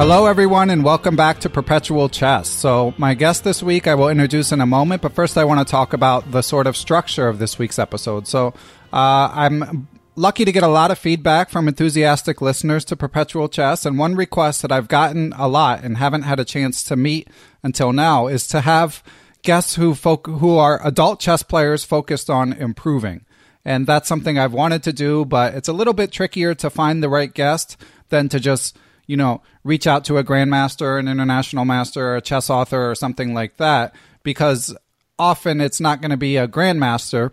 Hello, everyone, and welcome back to Perpetual Chess. So, my guest this week I will introduce in a moment, but first I want to talk about the sort of structure of this week's episode. So, uh, I'm lucky to get a lot of feedback from enthusiastic listeners to Perpetual Chess, and one request that I've gotten a lot and haven't had a chance to meet until now is to have guests who who are adult chess players focused on improving. And that's something I've wanted to do, but it's a little bit trickier to find the right guest than to just you know, reach out to a grandmaster, an international master, a chess author, or something like that, because often it's not going to be a grandmaster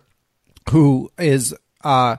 who is uh,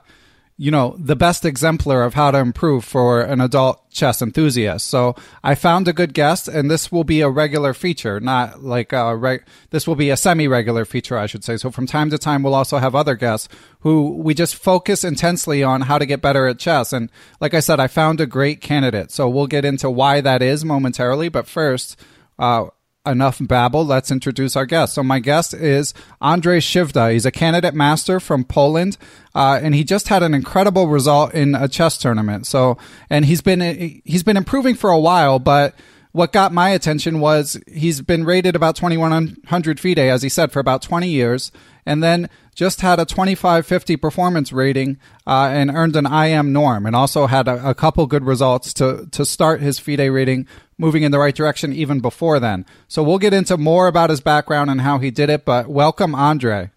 you know, the best exemplar of how to improve for an adult chess enthusiast. So I found a good guest, and this will be a regular feature, not like a this will be a semi-regular feature, I should say. So from time to time, we'll also have other guests who we just focus intensely on how to get better at chess. And like I said, I found a great candidate. So we'll get into why that is momentarily. But first, uh, enough babble. Let's introduce our guest. So my guest is Andrzej Krzywda. He's a candidate master from Poland, uh, and he just had an incredible result in a chess tournament. So, and he's been he's been improving for a while, but what got my attention was he's been rated about 2100 FIDE, as he said, for about 20 years, and then just had a 2550 performance rating uh, and earned an IM norm, and also had a, a, couple good results to, to start his FIDE rating moving in the right direction even before then. So we'll get into more about his background and how he did it, but welcome, Andre.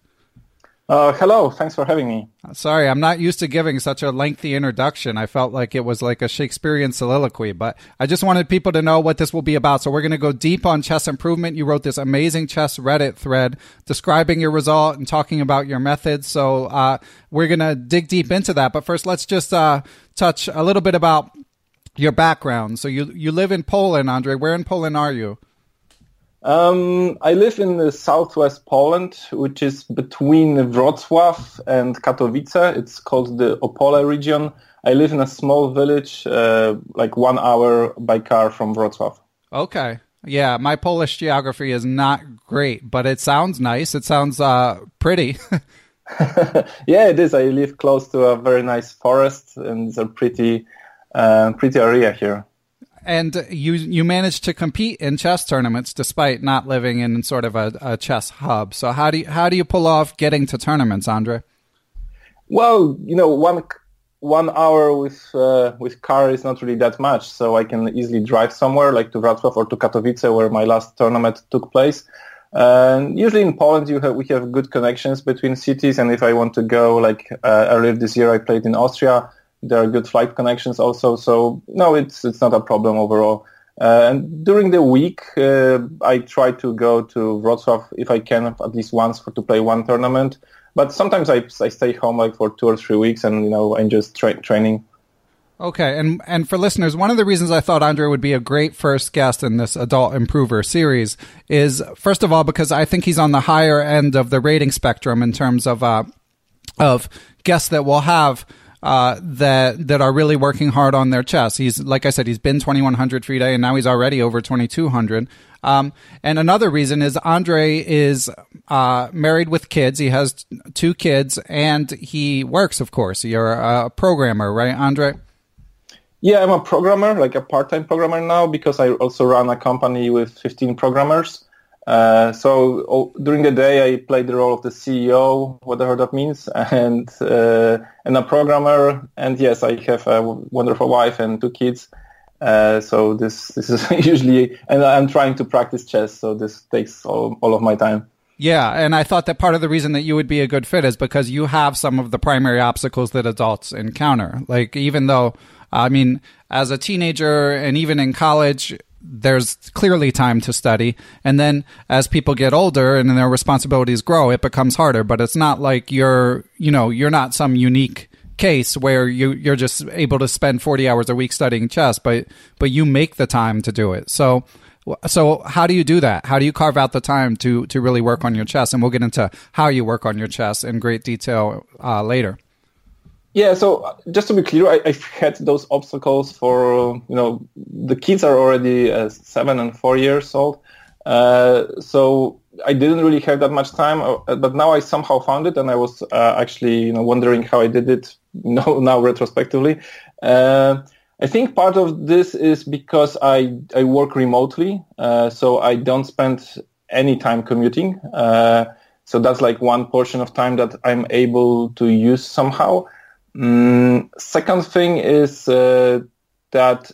Uh, hello, thanks for having me. Sorry, I'm not used to giving such a lengthy introduction. I felt like it was like a Shakespearean soliloquy, but I just wanted people to know what this will be about. So we're going to go deep on chess improvement. You wrote this amazing chess Reddit thread describing your result and talking about your methods. So uh, we're going to dig deep into that. But first, let's just uh, touch a little bit about your background. So you you live in Poland, Andre. Where in Poland are you? Um, I live in the southwest Poland, which is between Wrocław and Katowice. It's called the Opole region. I live in a small village, uh, like one hour by car from Wrocław. Okay. Yeah, my Polish geography is not great, but it sounds nice. It sounds uh, pretty. yeah, it is. I live close to a very nice forest, and it's a pretty, uh, pretty area here and you you managed to compete in chess tournaments despite not living in sort of a, a, chess hub. So how do you how do you pull off getting to tournaments, Andre? Well, you know, one one hour with uh, with car is not really that much, so I can easily drive somewhere like to Wrocław or to Katowice, where my last tournament took place. And usually in Poland, have we have good connections between cities, and if I want to go, like uh, earlier this year, I played in Austria there are good flight connections also. So no, it's it's not a problem overall. Uh, and during the week, uh, I try to go to Wrocław if I can at least once for to play one tournament. But sometimes I, I stay home like for two or three weeks and you know I'm just tra- training. Okay, and and for listeners, one of the reasons I thought Andre would be a great first guest in this Adult Improver series is first of all because I think he's on the higher end of the rating spectrum in terms of uh, of guests that we'll have uh, that that are really working hard on their chess. He's like I said, he's been 2100 FIDE, and now he's already over 2200. Um, and another reason is Andre is uh, married with kids. He has two kids, and he works. Of course, you're a programmer, right, Andre? Yeah, I'm a programmer, like a part-time programmer now, because I also run a company with 15 programmers. Uh, so oh, during the day, I played the role of the CEO, whatever that means, and uh, and a programmer. And yes, I have a wonderful wife and two kids. Uh, so this this is usually, and I'm trying to practice chess. So this takes all, all of my time. Yeah, and I thought that part of the reason that you would be a good fit is because you have some of the primary obstacles that adults encounter. Like even though, I mean, as a teenager and even in college, there's clearly time to study. And then as people get older and their responsibilities grow, it becomes harder. But it's not like you're, you know, you're not some unique case where you you're just able to spend 40 hours a week studying chess, but but you make the time to do it. So so how do you do that? How do you carve out the time to to really work on your chess? And we'll get into how you work on your chess in great detail uh, later. Yeah, so uh, just to be clear, I, have had those obstacles for you know the kids are already uh, seven and four years old, uh, so I didn't really have that much time. Uh, but now I somehow found it, and I was uh, actually you know wondering how I did it. You know, now retrospectively, uh, I think part of this is because I I work remotely, so I don't spend any time commuting. so that's like one portion of time that I'm able to use somehow. Mm, second thing is uh, that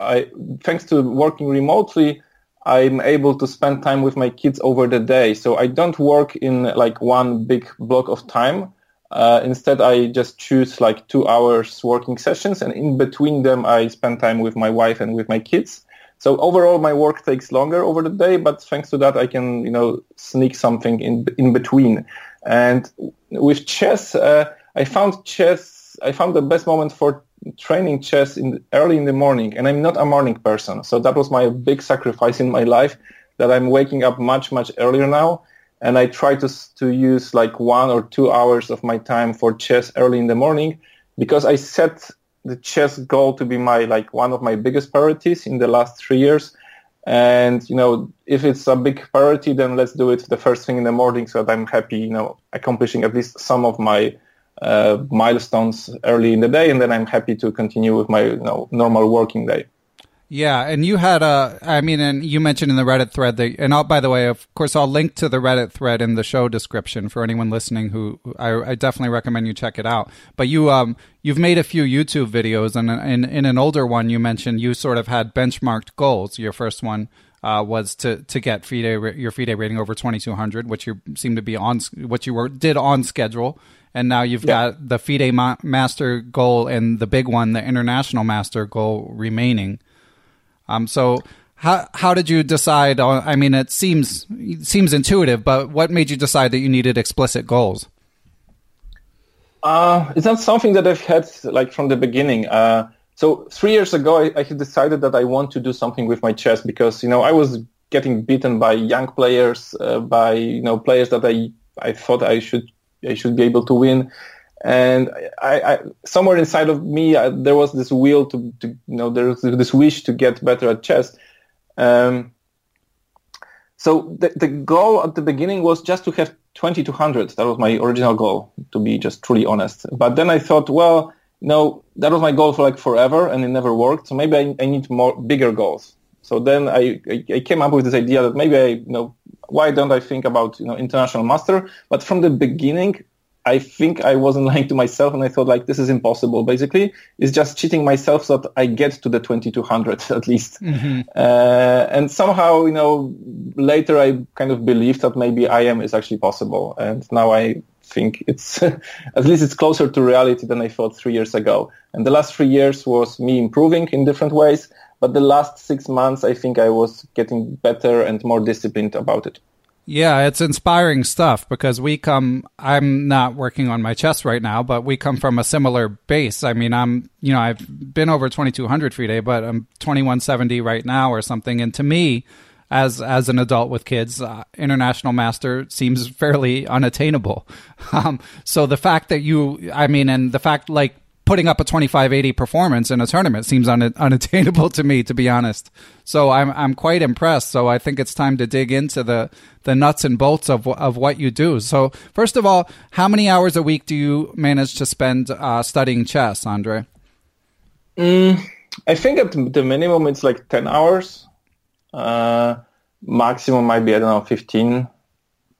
I, thanks to working remotely, I'm able to spend time with my kids over the day. So I don't work in like one big block of time. Uh, instead, I just choose like two hours working sessions, and in between them, I spend time with my wife and with my kids. So overall, my work takes longer over the day, but thanks to that, I can you know sneak something in in between. And with chess, uh, I found chess I found the best moment for training chess in early in the morning, and I'm not a morning person, so that was my big sacrifice in my life. That I'm waking up much much earlier now, and I try to to use like one or two hours of my time for chess early in the morning, because I set the chess goal to be my like one of my biggest priorities in the last three years. And you know, if it's a big priority, then let's do it the first thing in the morning, so that I'm happy, you know, accomplishing at least some of my milestones early in the day, and then I'm happy to continue with my you know, normal working day. Yeah, and you had a, I mean, and you mentioned in the Reddit thread that, and I'll, by the way, of course, I'll link to the Reddit thread in the show description for anyone listening who I, I definitely recommend you check it out. But you, um, you've made a few YouTube videos, and in, in an older one, you mentioned you sort of had benchmarked goals. Your first one uh, was to to get FIDE your FIDE rating over 2200, which you seem to be on, what you were did on schedule, and now you've yeah. got the FIDE ma- master goal and the big one, the international master goal remaining. Um, so how how did you decide on? I mean, it seems it seems intuitive, but what made you decide that you needed explicit goals? Uh, it's not something that I've had like from the beginning. Uh, so three years ago, I, I had decided that I want to do something with my chess because you know I was getting beaten by young players, uh, by you know players that I I thought I should I should be able to win. And I, I somewhere inside of me, I, there was this will to, to, you know, there was this wish to get better at chess. Um, so the, the goal at the beginning was just to have 2200. That was my original goal, to be just truly honest. But then I thought, well, no, that was my goal for like forever, and it never worked. So maybe I, I need more bigger goals. So then I, I, came up with this idea that maybe I, you know, why don't I think about, you know, international master? But from the beginning, I think I wasn't lying to myself and I thought like, this is impossible. Basically, it's just cheating myself so that I get to the 2200 at least. Mm-hmm. Uh, and somehow, you know, later I kind of believed that maybe IM is actually possible. And now I think it's, at least it's closer to reality than I thought three years ago. And the last three years was me improving in different ways but the last six months, I think I was getting better and more disciplined about it. Yeah, it's inspiring stuff because we come, I'm not working on my chest right now, but we come from a similar base. I mean, I'm, you know, I've been over 2200 FIDE, but I'm 2170 right now or something. And to me, as as an adult with kids, uh, international master seems fairly unattainable. Um, so the fact that you, I mean, and the fact like putting up a 2580 performance in a tournament seems un- unattainable to me to be honest. So i'm i'm quite impressed. So i think it's time to dig into the the nuts and bolts of of what you do. So first of all how many hours a week do you manage to spend uh, studying chess andre? Mm, i think at the minimum it's like 10 hours uh, maximum might be i don't know 15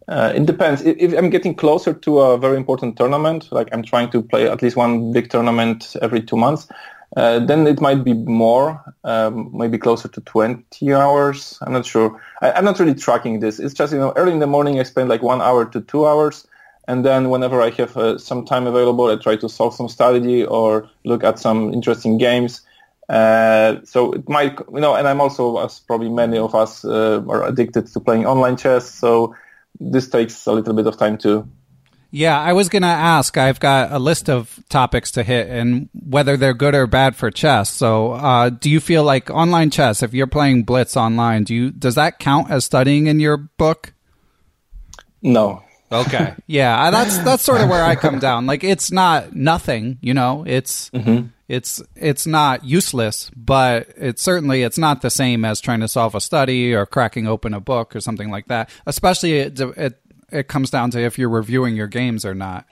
uh, it depends. If I'm getting closer to a very important tournament, like I'm trying to play at least one big tournament every two months, uh, then it might be more, um, maybe closer to 20 hours. I'm not sure. I, am not really tracking this. It's just, you know, early in the morning I spend like one hour to two hours. And then whenever I have uh, some time available, I try to solve some strategy or look at some interesting games. Uh, so it might, you know, and I'm also, as probably many of us, uh, are addicted to playing online chess. So this takes a little bit of time too. Yeah, I was going to ask. I've got a list of topics to hit and whether they're good or bad for chess. So, uh, do you feel like online chess, if you're playing Blitz online, do you, does that count as studying in your book? No. Okay. Yeah, that's that's sort of where I come down. Like it's not nothing, you know. It's mm-hmm. It's it's not useless, but it's certainly it's not the same as trying to solve a study or cracking open a book or something like that. Especially it it, it comes down to if you're reviewing your games or not.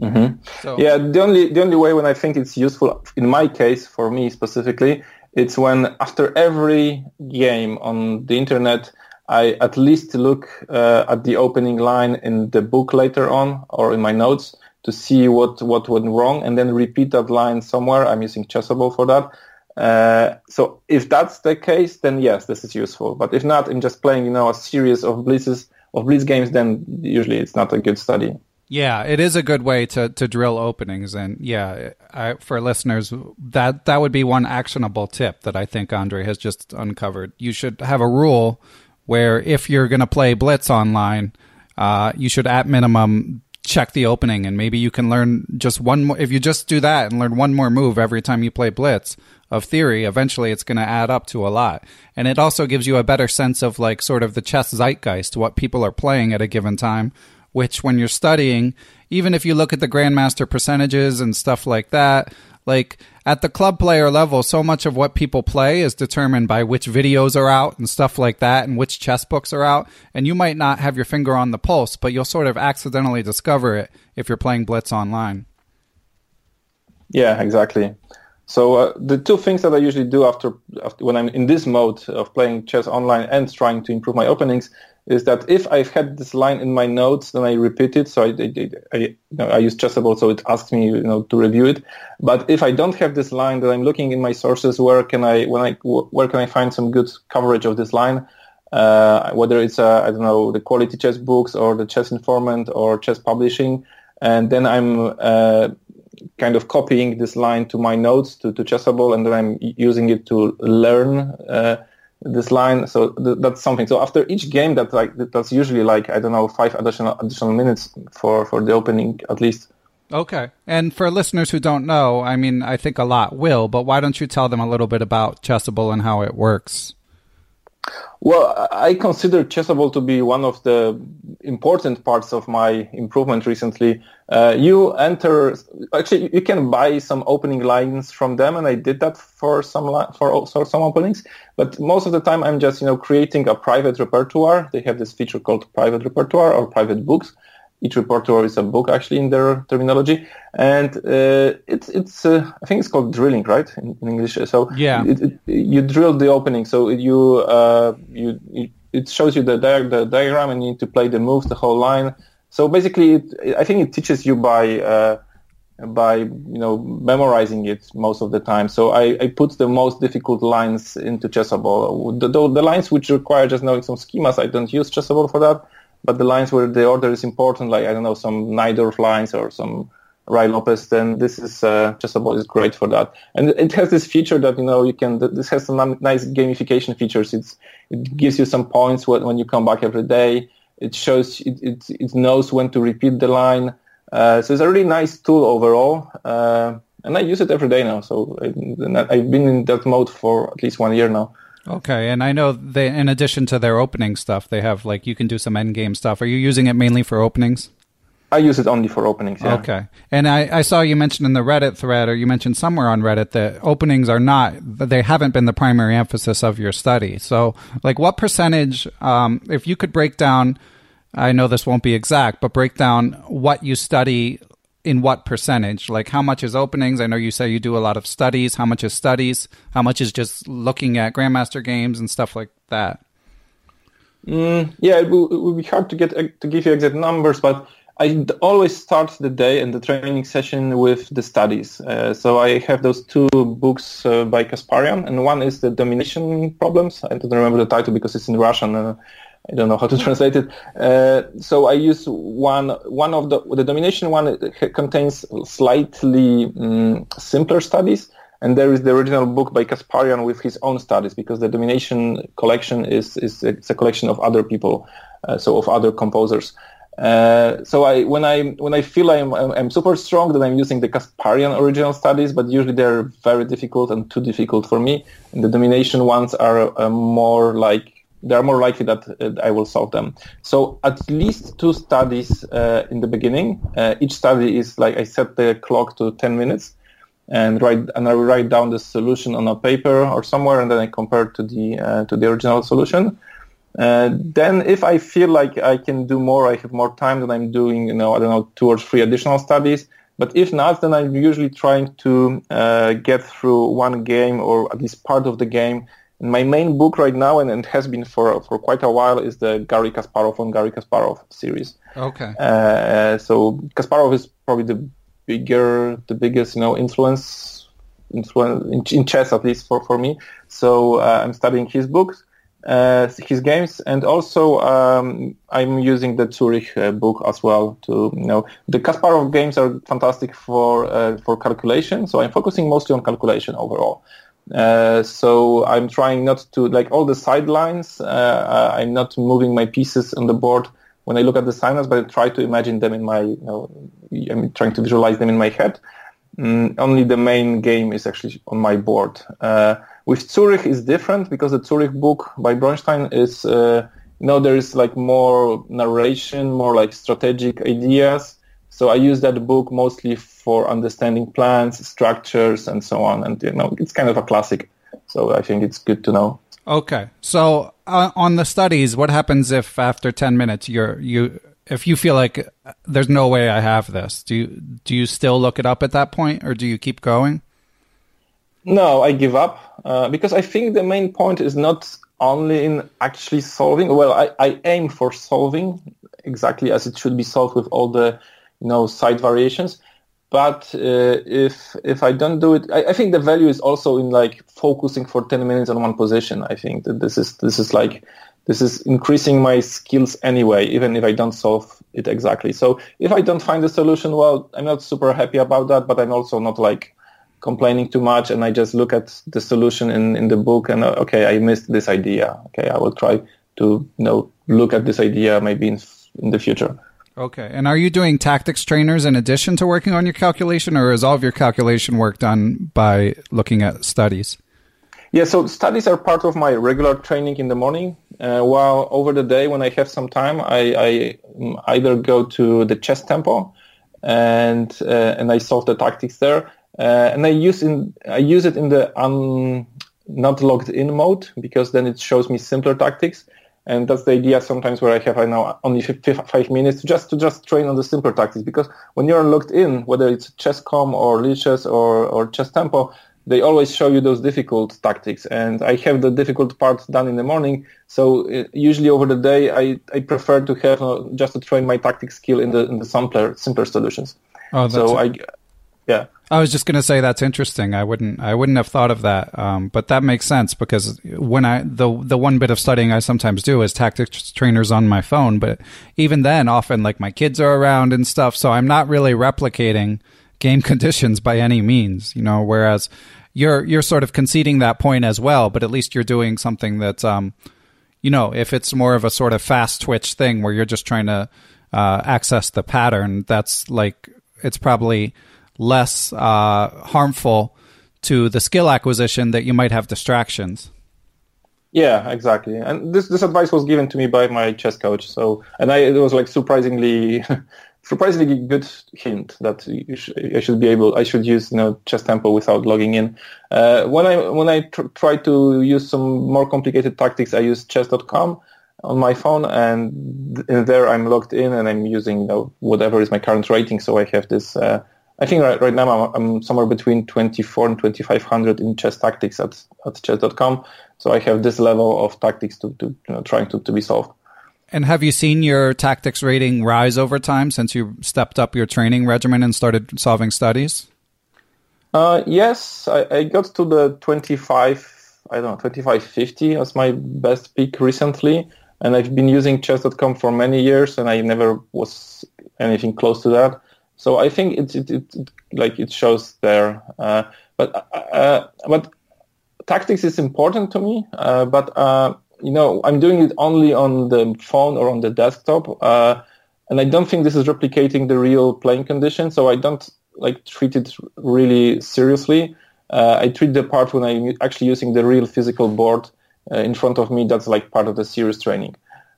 Mm-hmm. So, yeah, the only the only way when I think it's useful in my case for me specifically, it's when after every game on the internet I at least look uh, at the opening line in the book later on or in my notes to see what, what went wrong and then repeat that line somewhere. I'm using Chessable for that. Uh, so if that's the case, then yes, this is useful. But if not, I'm just playing, you know, a series of blitzes of blitz games, then usually it's not a good study. Yeah, it is a good way to, to drill openings, and yeah, I, for listeners, that that would be one actionable tip that I think Andre has just uncovered. You should have a rule where if you're going to play Blitz online, uh, you should at minimum check the opening and maybe you can learn just one more. If you just do that and learn one more move every time you play Blitz of theory, eventually it's going to add up to a lot. And it also gives you a better sense of like sort of the chess zeitgeist, what people are playing at a given time, which when you're studying, even if you look at the grandmaster percentages and stuff like that, like at the club player level, so much of what people play is determined by which videos are out and stuff like that and which chess books are out. And you might not have your finger on the pulse, but you'll sort of accidentally discover it if you're playing Blitz online. Yeah, exactly. So uh, the two things that I usually do after, after, when I'm in this mode of playing chess online and trying to improve my openings is that if I've had this line in my notes, then I repeat it. So I, I, I, you know, I use Chessable, so it asks me, you know, to review it. But if I don't have this line, then I'm looking in my sources. Where can I, when I, where can I find some good coverage of this line? Uh, whether it's, uh, I don't know, the quality chess books or the chess informant or chess publishing. And then I'm uh, kind of copying this line to my notes to, to Chessable, and then I'm using it to learn uh, this line. So th- that's something. So after each game, that like that's usually like I don't know five additional additional minutes for for the opening at least. Okay. And for listeners who don't know, I mean, I think a lot will, but why don't you tell them a little bit about Chessable and how it works? Well, I consider Chessable to be one of the important parts of my improvement recently. Uh, you enter, actually, you can buy some opening lines from them, and I did that for some for, for some openings. But most of the time, I'm just you know creating a private repertoire. They have this feature called private repertoire or private books, each repertoire is a book actually in their terminology, and uh, it's it's uh, I think it's called drilling, right, in, in English. So yeah, it, it, you drill the opening. So you uh, you, it shows you the di- the diagram, and you need to play the moves, the whole line. So basically, it, I think it teaches you by uh, by you know memorizing it most of the time. So I, I put the most difficult lines into Chessable. The, the, the lines which require just knowing some schemas, I don't use Chessable for that but the lines where the order is important, like I don't know some Najdorf lines or some Ruy Lopez, then this is uh, Chessable is great for that. And it has this feature that you know you can. This has some nice gamification features. It's it gives you some points when, when you come back every day. It shows it, it, it knows when to repeat the line. Uh, so it's a really nice tool overall, uh, and I use it every day now. So I, I've been in that mode for at least one year now. Okay, and I know they, in addition to their opening stuff, they have like you can do some end game stuff. Are you using it mainly for openings? I use it only for openings. Yeah. Okay, and I, I saw you mentioned in the Reddit thread, or you mentioned somewhere on Reddit that openings are not, they haven't been the primary emphasis of your study. So, like, what percentage, um, if you could break down, I know this won't be exact, but break down what you study in what percentage? Like how much is openings? I know you say you do a lot of studies. How much is studies? How much is just looking at Grandmaster games and stuff like that? Mm, yeah, it will, it will, be hard to get to give you exact numbers, but I always start the day and the training session with the studies. Uh, so I have those two books uh, by Kasparian, and one is the domination problems. I don't remember the title because it's in Russian. Uh, I don't know how to translate it. Uh, so I use one one of the the domination one contains slightly um, simpler studies, and there is the original book by Kasparian with his own studies because the Domination collection is is it's a collection of other people, uh, so of other composers. Uh, so I when I when I feel I'm, I'm super strong, then I'm using the Kasparian original studies, but usually they're very difficult and too difficult for me. And the Domination ones are uh, more like they are more likely that uh, I will solve them. So at least two studies uh, in the beginning. Uh, each study is like I set the clock to 10 minutes and write and I write down the solution on a paper or somewhere, and then I compare to the uh, to the original solution. Uh, then, if I feel like I can do more, I have more time, then I'm doing you know I don't know two or three additional studies. But if not, then I'm usually trying to uh, get through one game or at least part of the game my main book right now, and it has been for for quite a while, is the Gary Kasparov on Gary Kasparov series. Okay. Uh, so Kasparov is probably the bigger, the biggest, you know, influence, influence in, in chess at least for for me. So uh, I'm studying his books, uh, his games, and also um, I'm using the Zurich uh, book as well. To you know, the Kasparov games are fantastic for uh, for calculation. So I'm focusing mostly on calculation overall. Uh, so I'm trying not to like all the sidelines. Uh, uh, I'm not moving my pieces on the board when I look at the signals, but I try to imagine them in my. You know, I'm trying to visualize them in my head. Mm, only the main game is actually on my board. Uh, with Zurich is different because the Zurich book by Bronstein is. Uh, you know, there is like more narration, more like strategic ideas. So I use that book mostly for understanding plans, structures, and so on. And you know, it's kind of a classic. So I think it's good to know. Okay. So uh, on the studies, what happens if after ten minutes you're you if you feel like there's no way I have this? Do you do you still look it up at that point, or do you keep going? No, I give up uh, because I think the main point is not only in actually solving. Well, I, I aim for solving exactly as it should be solved with all the you know side variations but uh, if if I don't do it, I, I, think the value is also in like focusing for 10 minutes on one position. I think that this is this is like this is increasing my skills anyway, even if I don't solve it exactly. So if I don't find the solution, well, I'm not super happy about that, but I'm also not like complaining too much, and I just look at the solution in in the book and uh, okay, I missed this idea. Okay, I will try to you know look at this idea maybe in in the future. Okay. And are you doing tactics trainers in addition to working on your calculation, or is all of your calculation work done by looking at studies? Yeah, so studies are part of my regular training in the morning. Uh, while over the day, when I have some time, I, I um, either go to the chess tempo and uh, and I solve the tactics there, uh, and I use in I use it in the un, not logged in mode because then it shows me simpler tactics and that's the idea sometimes where I have I know only five minutes just to just train on the simpler tactics because when you're logged in, whether it's chess.com or Lichess or or chess tempo, they always show you those difficult tactics, and I have the difficult part done in the morning. So uh, usually over the day, I, I prefer to have uh, just to train my tactic skill in the in the simpler simpler solutions. Oh, so I yeah. I was just going to say that's interesting. I wouldn't I wouldn't have thought of that, um, but that makes sense because when I the the one bit of studying I sometimes do is tactics trainers on my phone, but even then, often like my kids are around and stuff, so I'm not really replicating game conditions by any means, you know. Whereas you're you're sort of conceding that point as well, but at least you're doing something that's um, you know, if it's more of a sort of fast twitch thing where you're just trying to uh, access the pattern, that's like it's probably less uh, harmful to the skill acquisition that you might have distractions. Yeah, exactly. And this this advice was given to me by my chess coach. So, and I it was like surprisingly, surprisingly good hint that sh- I should be able, I should use you know chess tempo without logging in. Uh, when I when I tr- try to use some more complicated tactics, I use chess.com on my phone, and there I'm logged in and I'm using you know, whatever is my current rating. So I have this. Uh, I think right, right now I'm, I'm, somewhere between 24 and 2500 in chess tactics at, at chess.com. So I have this level of tactics to, to you know, trying to, to be solved. And have you seen your tactics rating rise over time since you stepped up your training regimen and started solving studies? Uh, yes, I, I, got to the 25, I don't know, 2550 as my best peak recently. And I've been using chess.com for many years and I never was anything close to that. So I think it, it, it, it like it shows there. Uh, but uh, but tactics is important to me. Uh, but uh, you know, I'm doing it only on the phone or on the desktop, uh, and I don't think this is replicating the real playing conditions. So I don't like treat it really seriously. Uh, I treat the part when I'm actually using the real physical board uh, in front of me. That's like part of the serious training.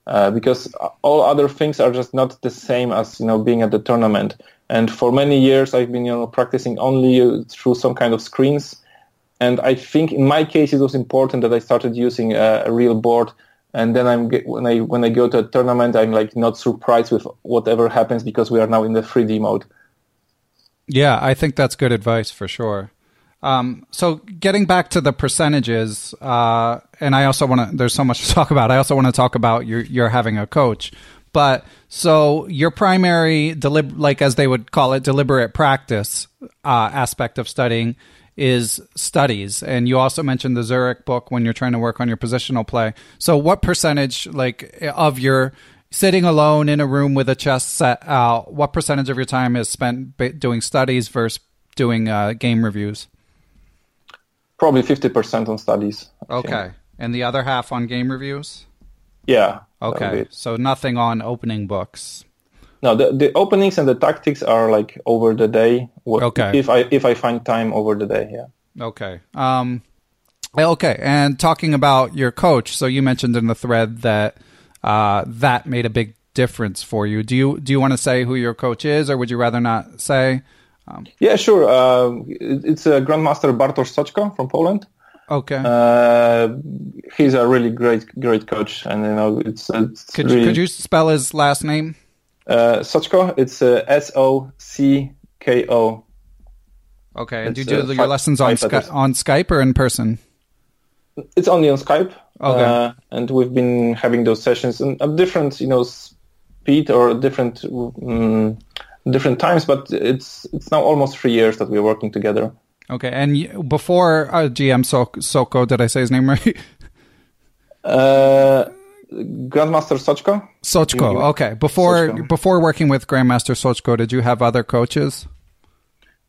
Uh, because all other things are just not the same as you know being at the tournament. And for many years, I've been you know practicing only through some kind of screens. And I think in my case, it was important that I started using a, a real board. And then I'm when I when I go to a tournament, I'm like not surprised with whatever happens because we are now in the 3D mode. Yeah, I think that's good advice for sure. Um, so getting back to the percentages, uh, and I also want to. There's so much to talk about. I also want to talk about your you're having a coach, but so your primary delib like as they would call it deliberate practice uh, aspect of studying is studies, and you also mentioned the Zurich book when you're trying to work on your positional play. So what percentage like of your sitting alone in a room with a chess set out, what percentage of your time is spent doing studies versus doing uh, game reviews? probably 50% on studies. I okay. Think. And the other half on game reviews? Yeah. Okay. So nothing on opening books. No, the, the openings and the tactics are like over the day. Okay. If I if I find time over the day, yeah. Okay. Um okay. And talking about your coach, so you mentioned in the thread that uh, that made a big difference for you. Do you do you want to say who your coach is or would you rather not say? Um, yeah, sure. Uh, it's a Grandmaster Bartosz Soćko from Poland. Okay. Uh, he's a really great, great coach, and you know, it's. it's could really, you, could you spell his last name? Uh, Soćko. It's uh, S O C K O. Okay. And do you do uh, your lessons on Sky- on Skype or in person? It's only on Skype. Okay. Uh, and we've been having those sessions at different, you know, speed or different. Um, different times, but it's it's now almost three years that we're working together. Okay, and before uh, GM so- Soko, did I say his name right? uh, Grandmaster Soćko. Soćko. Okay. Before Soćko. before working with Grandmaster Soćko, did you have other coaches?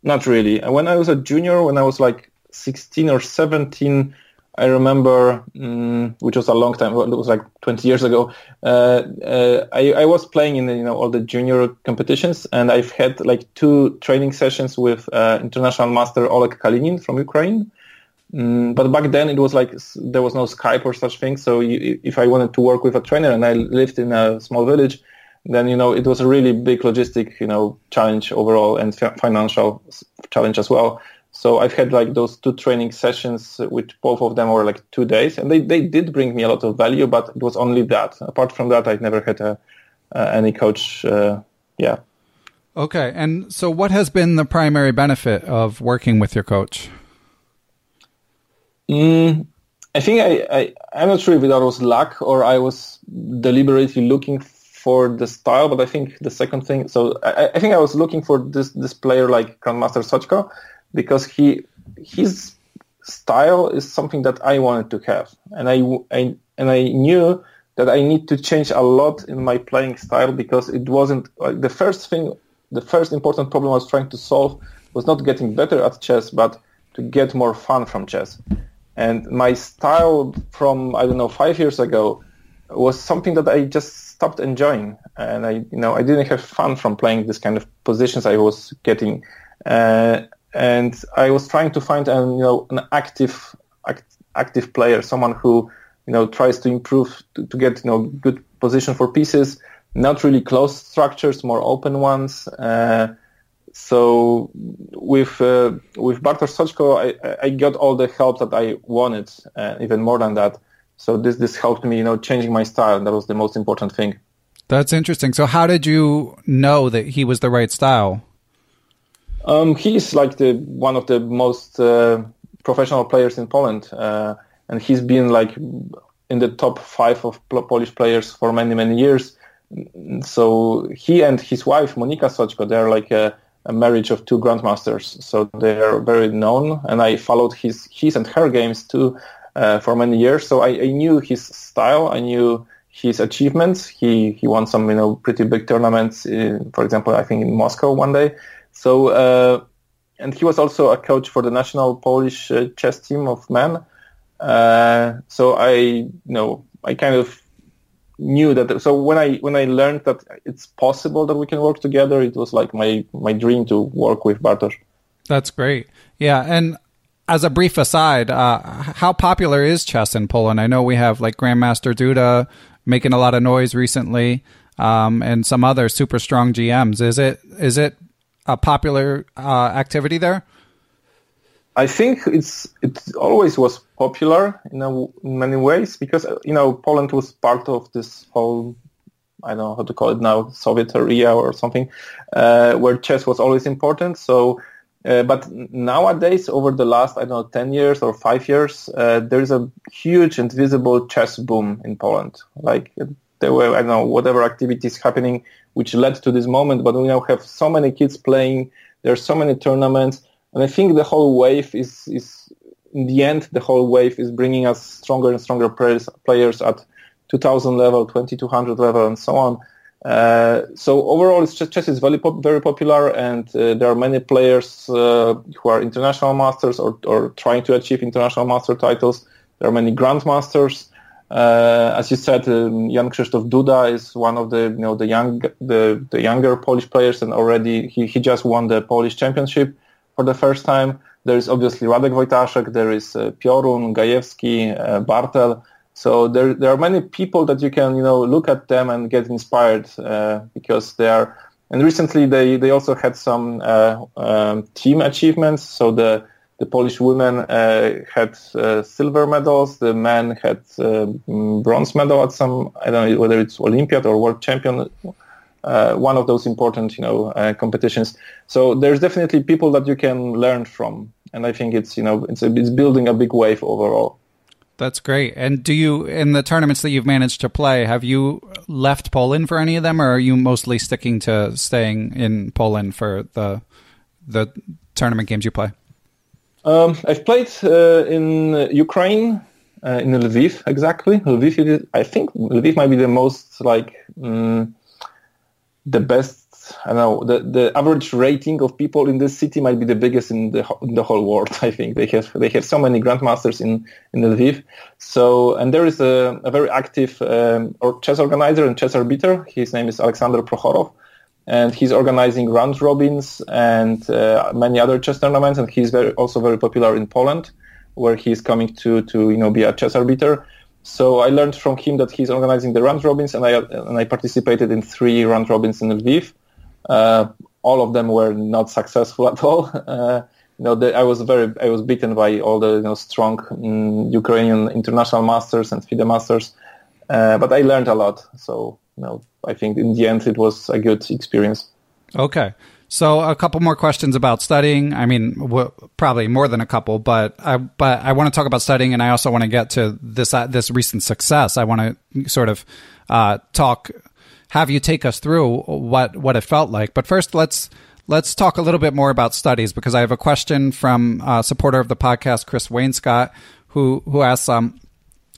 Not really. When I was a junior, when I was like 16 or 17, I remember, um, which was a long time, it was like 20 years ago. Uh, uh, I, I, was playing in you know all the junior competitions, and I've had like two training sessions with uh, international master Oleg Kalinin from Ukraine. Um, but back then it was like there was no Skype or such thing. So you, if I wanted to work with a trainer and I lived in a small village, then you know it was a really big logistic you know challenge overall and financial challenge as well. So I've had like those two training sessions, which both of them were like two days, and they, they did bring me a lot of value, but it was only that. Apart from that, I've never had a, uh, any coach. Uh, yeah. Okay, and so what has been the primary benefit of working with your coach? Mm, I think I, I I'm not sure if that was luck or I was deliberately looking for the style, but I think the second thing. So I, I think I was looking for this this player like Grandmaster Soćko because he his style is something that I wanted to have, and I, I and I knew that I need to change a lot in my playing style because it wasn't like the first thing, the first important problem I was trying to solve was not getting better at chess, but to get more fun from chess. And my style from I don't know five years ago was something that I just stopped enjoying, and I you know I didn't have fun from playing this kind of positions I was getting. Uh, and I was trying to find an you know an active act, active player, someone who you know tries to improve to, to, get you know good position for pieces, not really closed structures, more open ones. Uh, so with uh, with Bartosz Soćko, I, I got all the help that I wanted, uh, even more than that. So this this helped me, you know, changing my style. That was the most important thing. That's interesting. So how did you know that he was the right style? Um, he's like the one of the most uh, professional players in Poland, uh, and he's been like in the top five of Polish players for many many years. So he and his wife Monika Soćko, they're like a, a marriage of two grandmasters. So they are very known, and I followed his his and her games too uh, for many years. So I, I, knew his style, I knew his achievements. He he won some you know pretty big tournaments. In, for example, I think in Moscow one day. So uh, and he was also a coach for the national Polish uh, chess team of men. Uh, so I you know I kind of knew that. So when I when I learned that it's possible that we can work together, it was like my my dream to work with Bartosz. That's great. Yeah, and as a brief aside, uh, how popular is chess in Poland? I know we have like Grandmaster Duda making a lot of noise recently, um, and some other super strong GMs. Is it is it a popular uh, activity there? I think it's it always was popular in, a, in many ways because you know Poland was part of this whole I don't know how to call it now Soviet area or something uh, where chess was always important. So, uh, but nowadays over the last I don't know ten years or five years, uh, there is a huge and visible chess boom in Poland. Like there were I don't know whatever activities happening which led to this moment, but we now have so many kids playing. There are so many tournaments and I think the whole wave is, is in the end, the whole wave is bringing us stronger and stronger players, players at 2000 level, 2200 level, and so on. Uh, so overall, just, chess is very, pop- very popular, and uh, there are many players uh, who are international masters or, or trying to achieve international master titles. There are many grandmasters. Uh, as you said, um, Jan Krzysztof Duda is one of the you know the young the, the younger Polish players, and already he, he just won the Polish championship for the first time. There is obviously Radek Wojtaszek, there is uh, Piorun, Gajewski, uh, Bartel. So there, there are many people that you can, you know, look at them and get inspired uh, because they are. And recently, they, they also had some uh, um, team achievements. So the the Polish women uh, had uh, silver medals. The men had uh, bronze medal at some. I don't know whether it's Olympiad or World Champion uh, one of those important, you know, uh, competitions. So there's definitely people that you can learn from, and I think it's you know it's a, it's building a big wave overall. That's great. And do you, in the tournaments that you've managed to play, have you left Poland for any of them, or are you mostly sticking to staying in Poland for the the tournament games you play? Um, I've played uh, in Ukraine, uh, in Lviv, exactly. Lviv, is, I think Lviv might be the most like. Um, the best I know the, the average rating of people in this city might be the biggest in the in the whole world. I think they have they have so many grandmasters in in Lviv. So and there is a, a very active um, chess organizer and chess arbiter. His name is Alexander Prokhorov, and he's organizing round robins and uh, many other chess tournaments. And he's very also very popular in Poland, where he's coming to to you know be a chess arbiter. So I learned from him that he's organizing the round robins, and I and I participated in three round robins in Lviv. Uh, all of them were not successful at all. Uh, you know, the, I was very I was beaten by all the you know, strong um, Ukrainian international masters and FIDE masters, uh, but I learned a lot. So know, I think in the end it was a good experience. Okay. So a couple more questions about studying. I mean, w- probably more than a couple, but I but I want to talk about studying, and I also want to get to this uh, this recent success. I want to sort of uh, talk, have you take us through what what it felt like. But first, let's let's talk a little bit more about studies because I have a question from a supporter of the podcast, Chris Wainscott, who who asks. Um,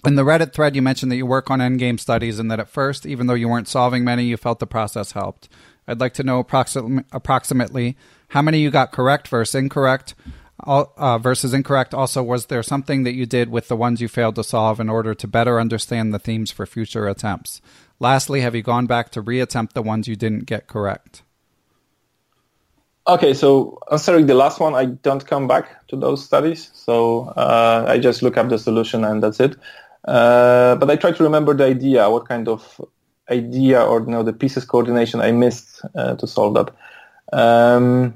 in the Reddit thread, you mentioned that you work on endgame studies and that at first, even though you weren't solving many, you felt the process helped. I'd like to know approximately how many you got correct versus incorrect. Uh, versus incorrect. Also, was there something that you did with the ones you failed to solve in order to better understand the themes for future attempts? Lastly, have you gone back to reattempt the ones you didn't get correct? Okay, so answering the last one, I don't come back to those studies. So uh, I just look up the solution and that's it. Uh, but I try to remember the idea, what kind of idea or you know the pieces coordination I missed uh, to solve that. Um,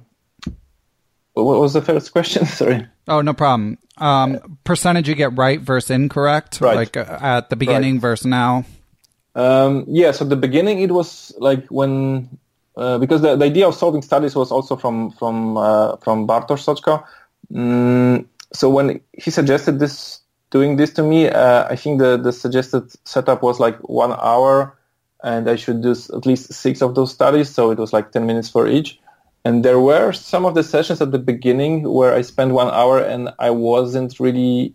what was the first question? Sorry. Oh, no problem. Um, percentage you get right versus incorrect, right. like uh, at the beginning right. versus now. Um, yeah, so the beginning it was like when uh, because the, the idea of solving studies was also from from uh, from Bartosz Soćko. Mm, so when he suggested this doing this to me, uh, I think the the suggested setup was like one hour and I should do at least six of those studies. So it was like 10 minutes for each. And there were some of the sessions at the beginning where I spent one hour and I wasn't really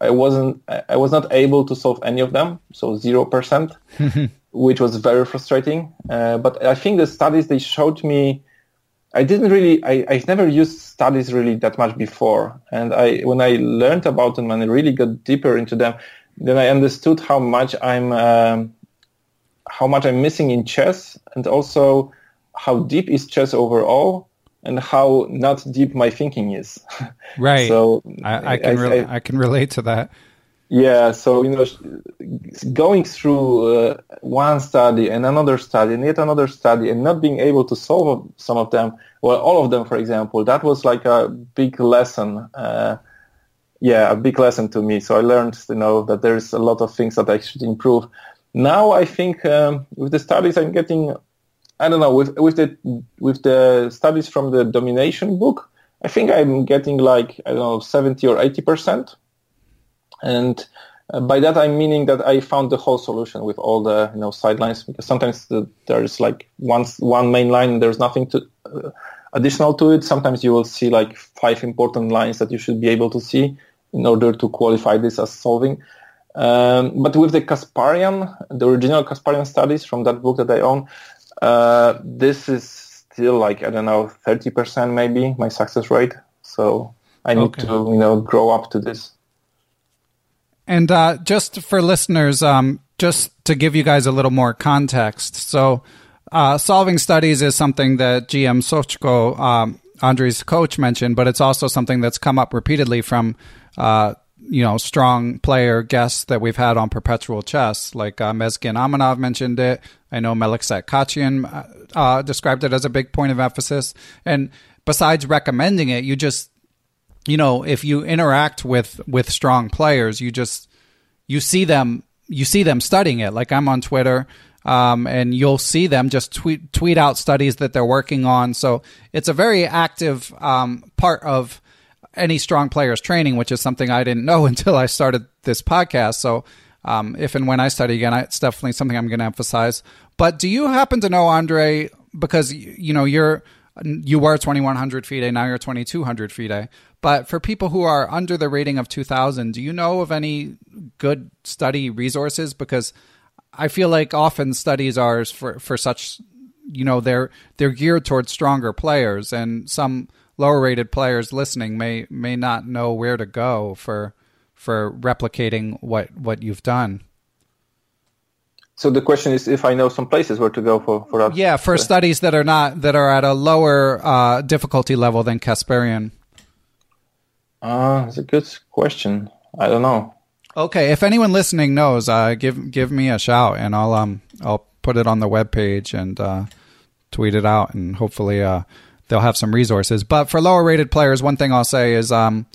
I wasn't I was not able to solve any of them, so zero percent, which was very frustrating. Uh, but I think the studies they showed me, I didn't really I I've never used studies really that much before, and I when I learned about them and I really got deeper into them, then I understood how much I'm um, how much I'm missing in chess, and also how deep is chess overall and how not deep my thinking is. Right. so I, I can I, re- I, I, can relate to that. Yeah. So you know, going through uh, one study and another study and yet another study and not being able to solve some of them, well, all of them, for example, that was like a big lesson. Uh, yeah, a big lesson to me. So I learned, you know, that there's a lot of things that I should improve. Now I think um, with the studies I'm getting I don't know with with the with the studies from the domination book. I think I'm getting like I don't know seventy or eighty percent, and uh, by that I'm meaning that I found the whole solution with all the you know sidelines because sometimes the, there's like one one main line and there's nothing to uh, additional to it. Sometimes you will see like five important lines that you should be able to see in order to qualify this as solving. Um, but with the Kasparian, the original Kasparian studies from that book that I own, uh, this is still like I don't know, thirty percent maybe my success rate. So I need okay. to you know grow up to this. And uh, just for listeners, um, just to give you guys a little more context, so uh, solving studies is something that GM Soćko, um, Andrei's coach, mentioned, but it's also something that's come up repeatedly from uh, you know, strong player guests that we've had on Perpetual Chess, like uh, Mesgen Amanov mentioned it. I know Melikset Khachiyan uh, uh, described it as a big point of emphasis. And besides recommending it, you just, you know, if you interact with with strong players, you just you see them you see them studying it. Like I'm on Twitter. Um, and you'll see them just tweet tweet out studies that they're working on. So it's a very active um, part of any strong players training, which is something I didn't know until I started this podcast. So, um, if and when I study again, it's definitely something I'm going to emphasize. But do you happen to know Andre? Because you know you're you were 2100 FIDE, now you're 2200 FIDE. But for people who are under the rating of 2000, do you know of any good study resources? Because I feel like often studies are for for such you know they're they're geared towards stronger players and some lower rated players listening may may not know where to go for for replicating what what you've done. So the question is if I know some places where to go for for that. Yeah, for studies that are not that are at a lower uh, difficulty level than Kasparian. Uh, it's a good question. I don't know. Okay, if anyone listening knows, uh, give give me a shout and I'll um I'll put it on the web page and uh, tweet it out and hopefully uh, they'll have some resources. But for lower rated players, one thing I'll say is um,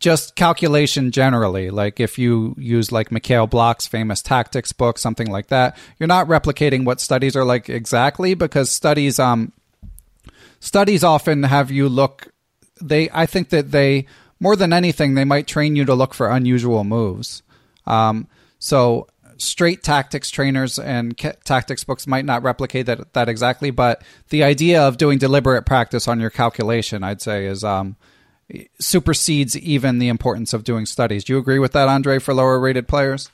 just calculation generally. Like if you use like Mikhail Blokh's famous tactics book, something like that, you're not replicating what studies are like exactly because studies um studies often have you look they I think that they more than anything they might train you to look for unusual moves. Um, so straight tactics trainers and ca- tactics books might not replicate that that exactly, but the idea of doing deliberate practice on your calculation, I'd say, is um, supersedes even the importance of doing studies. Do you agree with that, Andre, for lower rated players?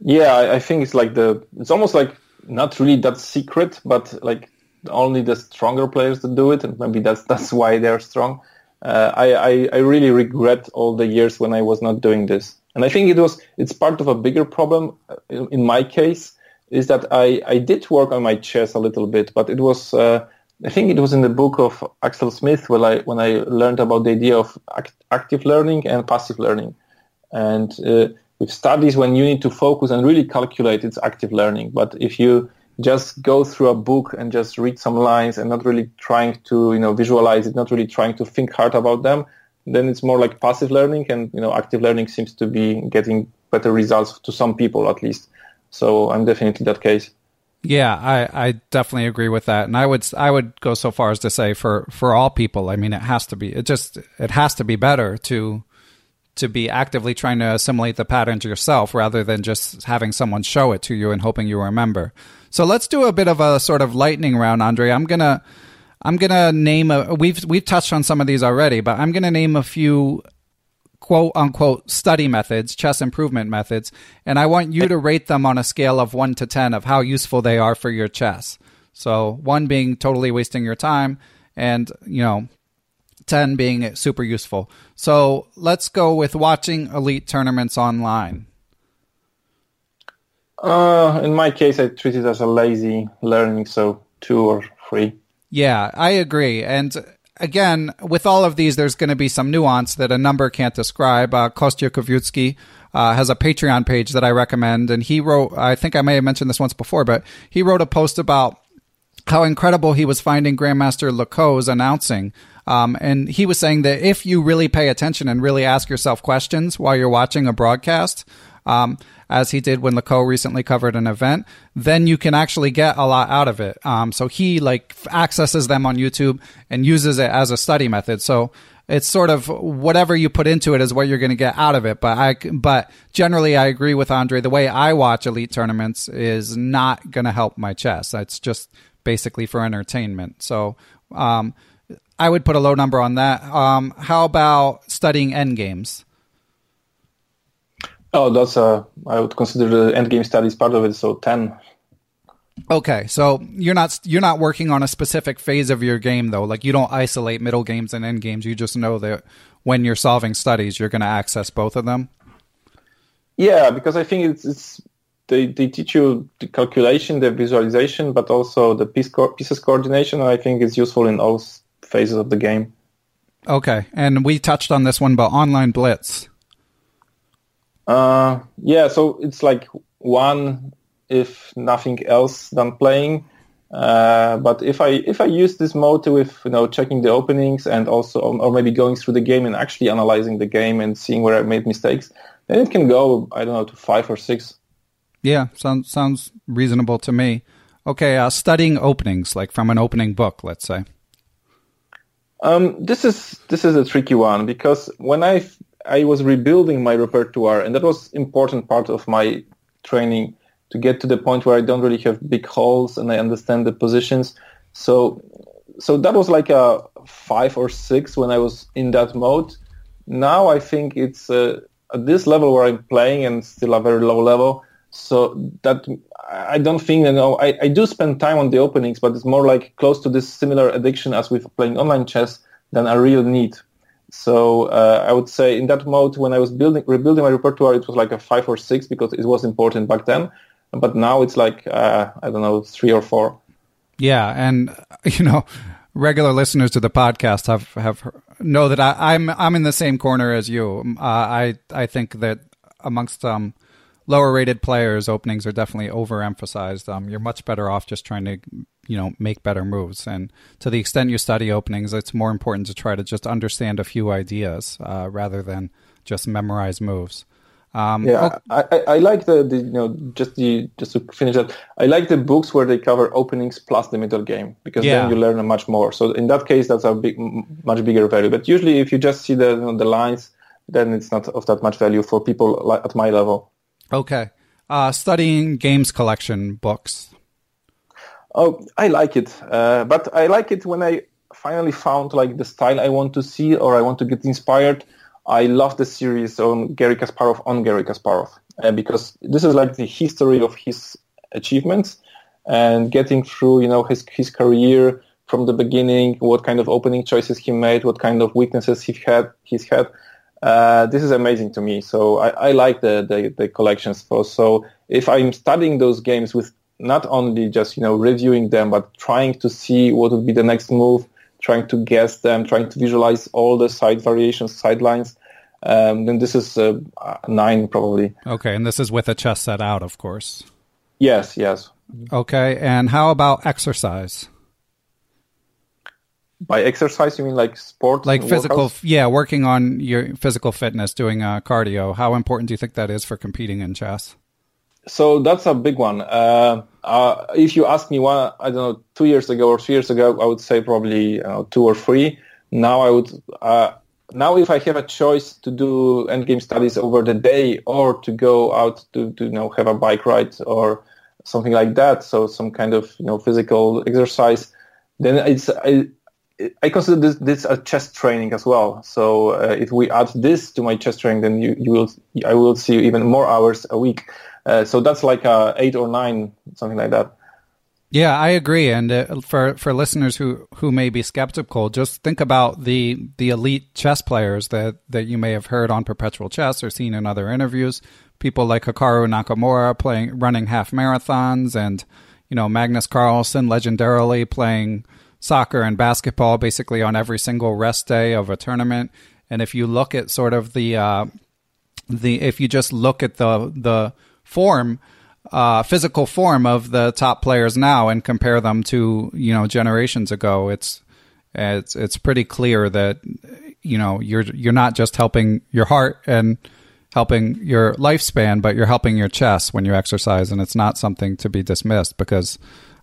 Yeah, I, I think it's like the it's almost like not really that secret, but like only the stronger players that do it, and maybe that's that's why they're strong. Uh, I, I, I really regret all the years when I was not doing this. And I think it was it's part of a bigger problem uh, in my case is that I, I did work on my chess a little bit, but it was uh, I think it was in the book of Axel Smith when I when I learned about the idea of act, active learning and passive learning, and uh, with studies when you need to focus and really calculate, it's active learning. But if you just go through a book and just read some lines and not really trying to you know visualize it, not really trying to think hard about them, then it's more like passive learning and you know active learning seems to be getting better results to some people at least. So i'm definitely that case. Yeah i i definitely agree with that. And i would i would go so far as to say for for all people i mean it has to be it just it has to be better to to be actively trying to assimilate the patterns yourself rather than just having someone show it to you and hoping you remember so let's do a bit of a sort of lightning round Andre. i'm gonna I'm gonna name a. We've we've touched on some of these already, but I'm gonna name a few quote unquote study methods, chess improvement methods, and I want you to rate them on a scale of 1 to 10 of how useful they are for your chess. So, 1 being totally wasting your time and, you know, 10 being super useful. So, let's go with watching elite tournaments online. Uh, in my case, I treat it as a lazy learning, so 2 or 3. Yeah, I agree. And again, with all of these, there's going to be some nuance that a number can't describe. Uh, Kostya Kavutskiy uh, has a Patreon page that I recommend, and he wrote, I think I may have mentioned this once before, but he wrote a post about how incredible he was finding Grandmaster Le announcing. Um, and he was saying that if you really pay attention and really ask yourself questions while you're watching a broadcast, um, as he did when Le recently covered an event, then you can actually get a lot out of it. Um, so he like accesses them on YouTube and uses it as a study method. So it's sort of whatever you put into it is what you're going to get out of it. But I, but generally, I agree with Andre. The way I watch elite tournaments is not going to help my chess. It's just basically for entertainment. So, um, I would put a low number on that. Um, how about studying end games? Oh, that's a. I would consider the end game studies part of it. So ten. Okay, so you're not you're not working on a specific phase of your game though. Like you don't isolate middle games and end games. You just know that when you're solving studies, you're going to access both of them. Yeah, because I think it's, it's they, they teach you the calculation, the visualization, but also the piece co- pieces coordination. I think it's useful in all phases of the game. Okay, and we touched on this one, but online blitz. Uh, yeah, so it's like one if nothing else than playing. Uh, but if I if I use this mode with you know checking the openings and also or maybe going through the game and actually analyzing the game and seeing where I made mistakes, then it can go I don't know to five or six. Yeah, sounds sounds reasonable to me. Okay, uh, studying openings like from an opening book, let's say. Um, this is this is a tricky one because when I I was rebuilding my repertoire, and that was important part of my training to get to the point where I don't really have big holes and I understand the positions. So, so that was like a five or six when I was in that mode. Now I think it's uh, at this level where I'm playing and still a very low level. So that I don't think you know I, I do spend time on the openings, but it's more like close to this similar addiction as with playing online chess than a real need so uh, I would say in that mode, when I was building, rebuilding my repertoire, it was like a five or six because it was important back then. But now it's like uh, I don't know, three or four. Yeah, and you know, regular listeners to the podcast have have know that I, am I'm, I'm in the same corner as you. Uh, I I think that amongst um, lower rated players, openings are definitely overemphasized. Um, you're much better off just trying to you know make better moves and to the extent you study openings it's more important to try to just understand a few ideas uh, rather than just memorize moves um, yeah, okay. I, I like the, the, you know just the just to finish that. I like the books where they cover openings plus the middle game because yeah. then you learn much more. So in that case, that's a big, much bigger value. But usually, if you just see the you know, the lines, then it's not of that much value for people at my level. Okay, uh, studying games collection books. Oh, I like it, uh, but I like it when I finally found like the style I want to see or I want to get inspired. I love the series on Garry Kasparov on Garry Kasparov uh, because this is like the history of his achievements and getting through, you know, his his career from the beginning, what kind of opening choices he made, what kind of weaknesses he had, he's had. Uh, this is amazing to me. So I, I like the, the, the collections. For, so if I'm studying those games with not only just you know reviewing them, but trying to see what would be the next move, trying to guess them, trying to visualize all the side variations, sidelines. Um, then this is uh, nine probably. Okay, and this is with a chess set out, of course. Yes, yes. Okay, and how about exercise? By exercise, you mean like sport? Like physical, workouts? yeah, working on your physical fitness, doing uh, cardio. How important do you think that is for competing in chess? so that's a big one. Uh, uh, if you ask me one, I don't know, two years ago or three years ago, I would say probably uh, two or three. Now I would, uh, now if I have a choice to do endgame studies over the day or to go out to, to you know have a bike ride or something like that, so some kind of you know physical exercise, then it's I, I consider this, this a chess training as well. So uh, if we add this to my chess training, then you, you will I will see even more hours a week. Uh, so that's like a eight or nine, something like that. Yeah, I agree. And uh, for for listeners who who may be skeptical, just think about the the elite chess players that that you may have heard on Perpetual Chess or seen in other interviews. People like Hikaru Nakamura playing running half marathons, and you know Magnus Carlsen legendarily playing soccer and basketball basically on every single rest day of a tournament. And if you look at sort of the uh, the if you just look at the the form uh, physical form of the top players now and compare them to you know generations ago, it's it's it's pretty clear that you know you're you're not just helping your heart and helping your lifespan, but you're helping your chest when you exercise, and it's not something to be dismissed because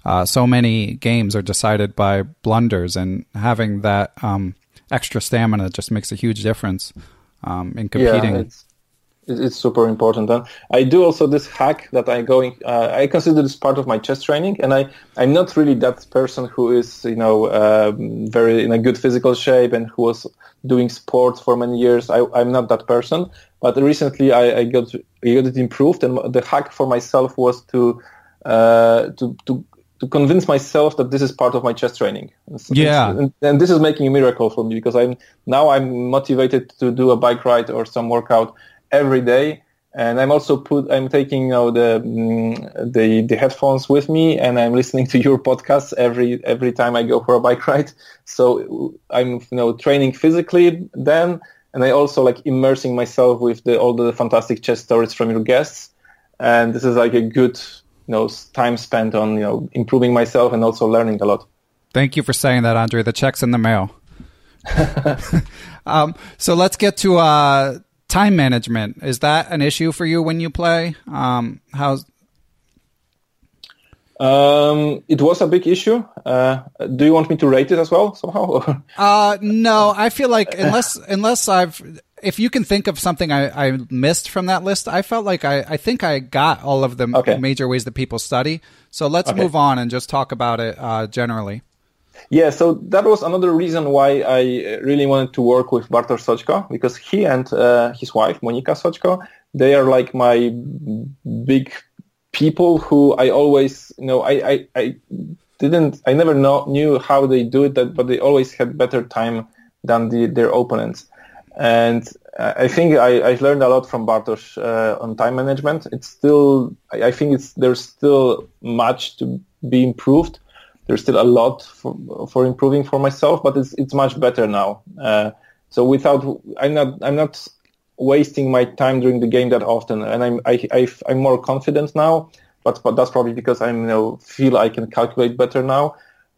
uh, so many games are decided by blunders, and having that um, extra stamina just makes a huge difference um, in competing. Yeah, it's super important. And I do also this hack that I going. Uh, I consider this part of my chess training, and I I'm not really that person who is you know um, very in a good physical shape and who was doing sports for many years. I, I'm not that person. But recently I, I got I got it improved, and the hack for myself was to uh, to to to convince myself that this is part of my chess training. yeah, and, and, this is making a miracle for me because I'm now I'm motivated to do a bike ride or some workout every day. And I'm also put. I'm taking you know, the mm, the the headphones with me, and I'm listening to your podcast every every time I go for a bike ride. So I'm you know training physically then, and I also like immersing myself with the, all the fantastic chess stories from your guests. And this is like a good you know time spent on you know improving myself and also learning a lot. Thank you for saying that, Andre. The check's in the mail. um, so let's get to uh, time management is that an issue for you when you play um, how's um, it was a big issue. Uh, do you want me to rate it as well somehow? uh, no, I feel like unless unless I've if you can think of something I, I missed from that list, I felt like I, I think I got all of the okay. major ways that people study. So let's okay. move on and just talk about it uh, generally. Yeah, so that was another reason why I really wanted to work with Bartosz Soćko because he and uh, his wife Monika Soćko, they are like my big people who I always, you know, I, I, I didn't, I never know, knew how they do it, but they always had better time than the, their opponents. And I think I, I learned a lot from Bartosz uh, on time management. It's still, I, I think it's there's still much to be improved there's still a lot for, for improving for myself, but it's it's much better now. Uh, so without, I'm not I'm not wasting my time during the game that often, and I'm I, I am more confident now. But but that's probably because I'm you know feel I can calculate better now,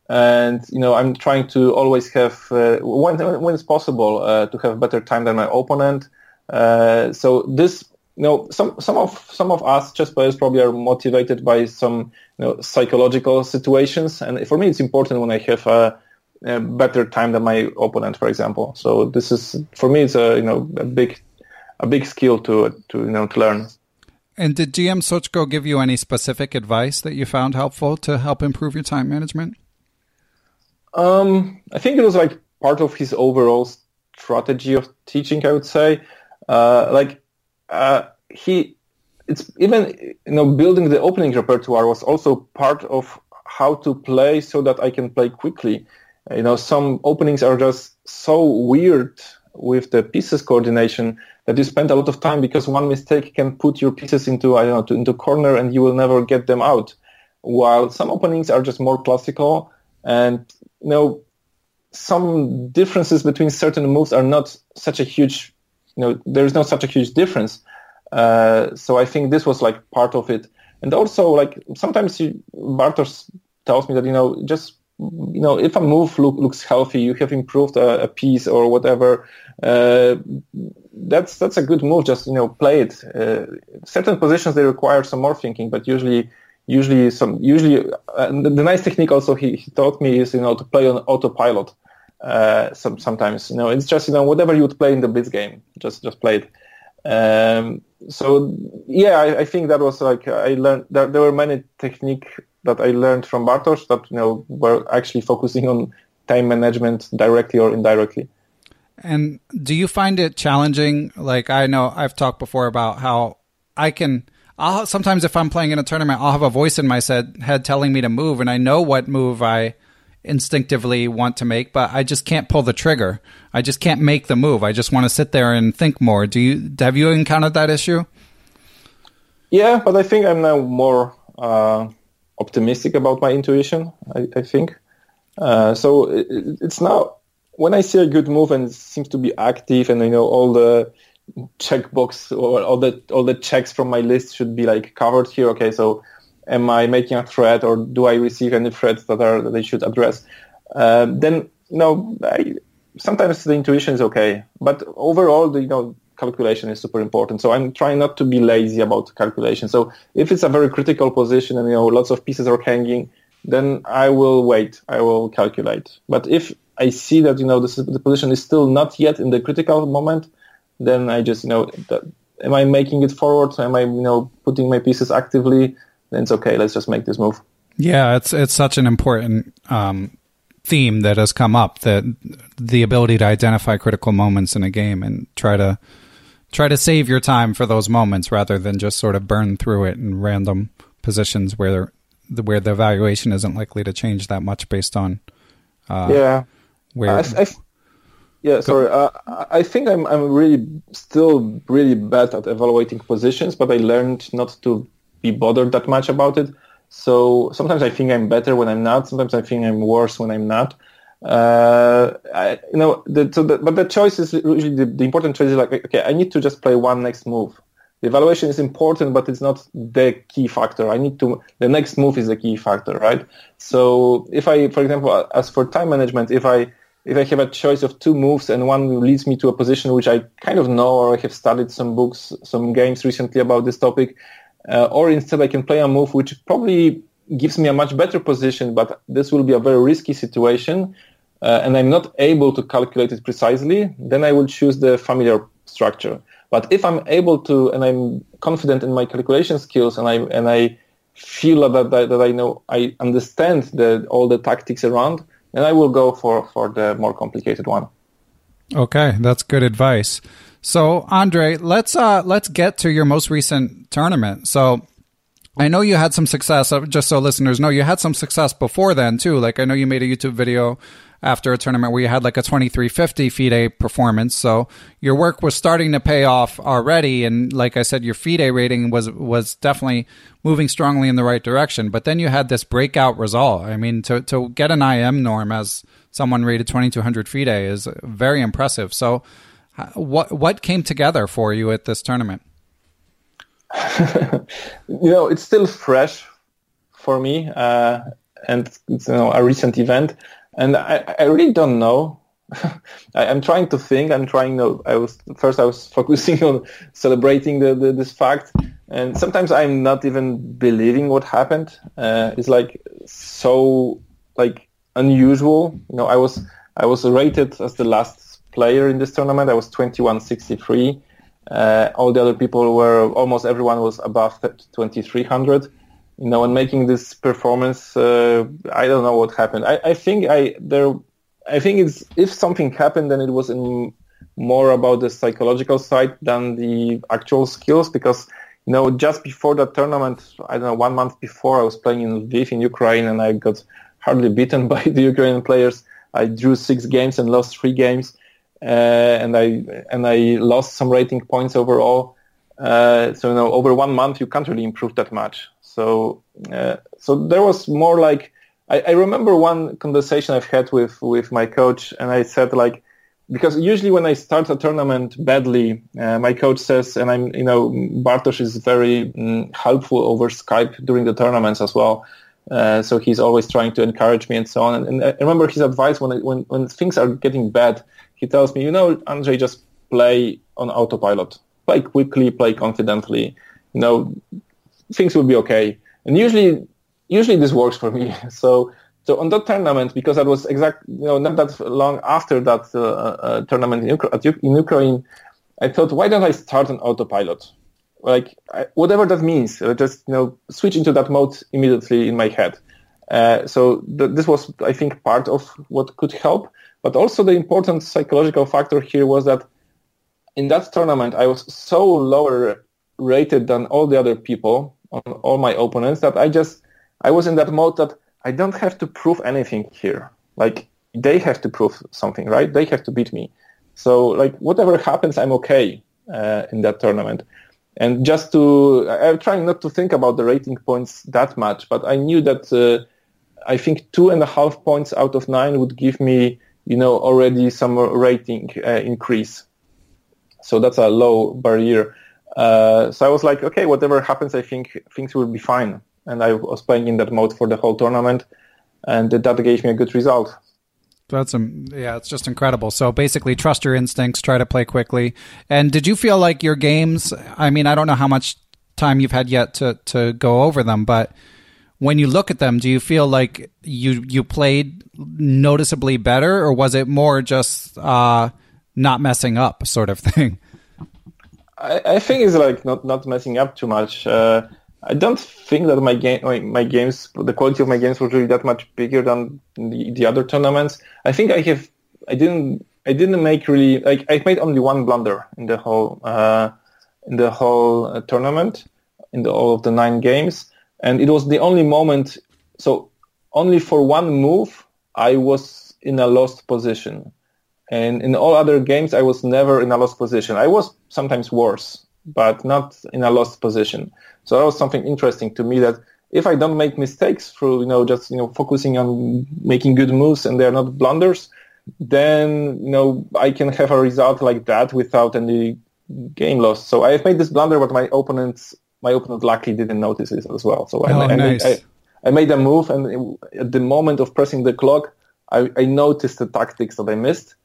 and you know I'm trying to always have uh, when when it's possible uh, to have better time than my opponent. Uh, so this you know, some some of some of us chess players probably are motivated by some you know, psychological situations, and for me, it's important when I have a, a, better time than my opponent, for example. So this is for me, it's a you know a big a big skill to to you know to learn. And did GM Soćko give you any specific advice that you found helpful to help improve your time management? Um, I think it was like part of his overall strategy of teaching. I would say, uh, like uh, he it's even you know building the opening repertoire was also part of how to play so that I can play quickly. You know, some openings are just so weird with the pieces coordination that you spend a lot of time because one mistake can put your pieces into I don't know into corner and you will never get them out. While some openings are just more classical and you know some differences between certain moves are not such a huge you know, there's not such a huge difference. Uh, so I think this was like part of it. And also, like sometimes you, Bartosz tells me that you know, just you know, if a move look, looks healthy, you have improved a, a piece or whatever. Uh, that's that's a good move. Just you know, play it. Uh, certain positions they require some more thinking, but usually, usually some usually uh, the, the, nice technique also he, he taught me is you know to play on autopilot uh, some, sometimes. You know, it's just you know whatever you would play in the blitz game, just just play it. Um, so yeah, I, I, think that was like I learned that there were many technique that I learned from Bartosz that you know were actually focusing on time management directly or indirectly. And do you find it challenging? Like I know I've talked before about how I can. I'll sometimes if I'm playing in a tournament, I'll have a voice in my head telling me to move, and I know what move I instinctively want to make, but I just can't pull the trigger. I just can't make the move. I just want to sit there and think more. Do you have you encountered that issue? Yeah, but I think I'm now more uh, optimistic about my intuition. I, I think uh, so. It, it's now when I see a good move and it seems to be active, and I know all the checkbox or all the all the checks from my list should be like covered here. Okay, so am I making a threat or do I receive any threats that are that should address? Uh, then you know, I, sometimes the intuition is okay, but overall, the you know calculation is super important. So I'm trying not to be lazy about calculation. So if it's a very critical position and you know lots of pieces are hanging, then I will wait. I will calculate. But if I see that you know the, the position is still not yet in the critical moment, then I just you know that, am I making it forward? Am I you know putting my pieces actively? Then it's okay. Let's just make this move. Yeah, it's it's such an important um, theme that has come up that the ability to identify critical moments in a game and try to try to save your time for those moments rather than just sort of burn through it in random positions where the where the evaluation isn't likely to change that much based on uh, yeah where I, I, yeah sorry uh, I think I'm I'm really still really bad at evaluating positions but I learned not to be bothered that much about it so sometimes I think I'm better when I'm not sometimes I think I'm worse when I'm not uh, I, you know, the, so the, but the choice is usually the, the, important choice is like, okay, I need to just play one next move. The evaluation is important, but it's not the key factor. I need to, the next move is the key factor, right? So if I, for example, as for time management, if I, if I have a choice of two moves and one leads me to a position which I kind of know or I have studied some books, some games recently about this topic, uh, or instead I can play a move which probably gives me a much better position, but this will be a very risky situation, uh, and I'm not able to calculate it precisely, then I will choose the familiar structure. But if I'm able to, and I'm confident in my calculation skills, and I and I feel that that, that I know I understand the, all the tactics around, then I will go for for the more complicated one. Okay, that's good advice. So, Andre, let's uh, let's get to your most recent tournament. So, I know you had some success. Uh, just so listeners know, you had some success before then too. Like I know you made a YouTube video after a tournament where you had like a 2350 FIDE performance. So your work was starting to pay off already. And like I said, your FIDE rating was, was definitely moving strongly in the right direction. But then you had this breakout result. I mean, to, to get an IM norm as someone rated 2200 FIDE is very impressive. So what, what came together for you at this tournament? you know, it's still fresh for me. Uh, and it's you know, a recent event and I, I really don't know. I, am trying to think. I'm trying to. I was first. I was focusing on celebrating the, the, this fact, and sometimes I'm not even believing what happened. Uh, it's like so like unusual. You know, I was I was rated as the last player in this tournament. I was 2163. Uh, all the other people were almost everyone was above 2300 you know, and making this performance, uh, I don't know what happened. I, I think I there, I think it's if something happened, then it was in more about the psychological side than the actual skills because you know just before that tournament, I don't know, one month before I was playing in Lviv in Ukraine and I got hardly beaten by the Ukrainian players. I drew six games and lost three games, and I and I lost some rating points overall. Uh, so you know, over one month you can't really improve that much. So uh, so there was more like I, I, remember one conversation I've had with with my coach, and I said like because usually when I start a tournament badly, uh, my coach says, and I'm you know Bartosz is very mm, helpful over Skype during the tournaments as well. Uh, so he's always trying to encourage me and so on. And, and I remember his advice when, when when things are getting bad, he tells me, you know, Andre, just play on autopilot, play quickly, play confidently. You know, things will be okay. And usually, usually this works for me. So, so on that tournament, because that was exact, you know, not that long after that uh, uh, tournament in, in, Ukraine, I thought, why don't I start on autopilot? Like I, whatever that means, uh, just you know, switch into that mode immediately in my head. Uh, so th- this was, I think, part of what could help. But also the important psychological factor here was that in that tournament, I was so lower rated than all the other people all my opponents that I just I was in that mode that I don't have to prove anything here. Like they have to prove something, right? They have to beat me. So like whatever happens, I'm okay uh, in that tournament. And just to, I'm trying not to think about the rating points that much, but I knew that uh, I think two and a half points out of nine would give me, you know, already some rating uh, increase. So that's a low barrier. Uh, so I was like, okay, whatever happens, I think things will be fine. And I was playing in that mode for the whole tournament, and that gave me a good result. That's um, yeah, it's just incredible. So basically, trust your instincts, try to play quickly. And did you feel like your games? I mean, I don't know how much time you've had yet to to go over them, but when you look at them, do you feel like you you played noticeably better, or was it more just uh, not messing up sort of thing? I, I think it's like not not messing up too much. Uh, I don't think that my game, my, my, games, the quality of my games was really that much bigger than the, the other tournaments. I think I have, I didn't, I didn't make really like I made only one blunder in the whole uh, in the whole uh, tournament in the, all of the nine games, and it was the only moment. So only for one move I was in a lost position, and in all other games I was never in a lost position. I was sometimes worse, but not in a lost position. So that was something interesting to me that if I don't make mistakes through, you know, just, you know, focusing on making good moves and they're not blunders, then, you know, I can have a result like that without any game loss. So I've made this blunder, but my opponents, my opponent luckily didn't notice it as well. So oh, I, nice. I, I, made a move and at the moment of pressing the clock, I, I noticed the tactics that I missed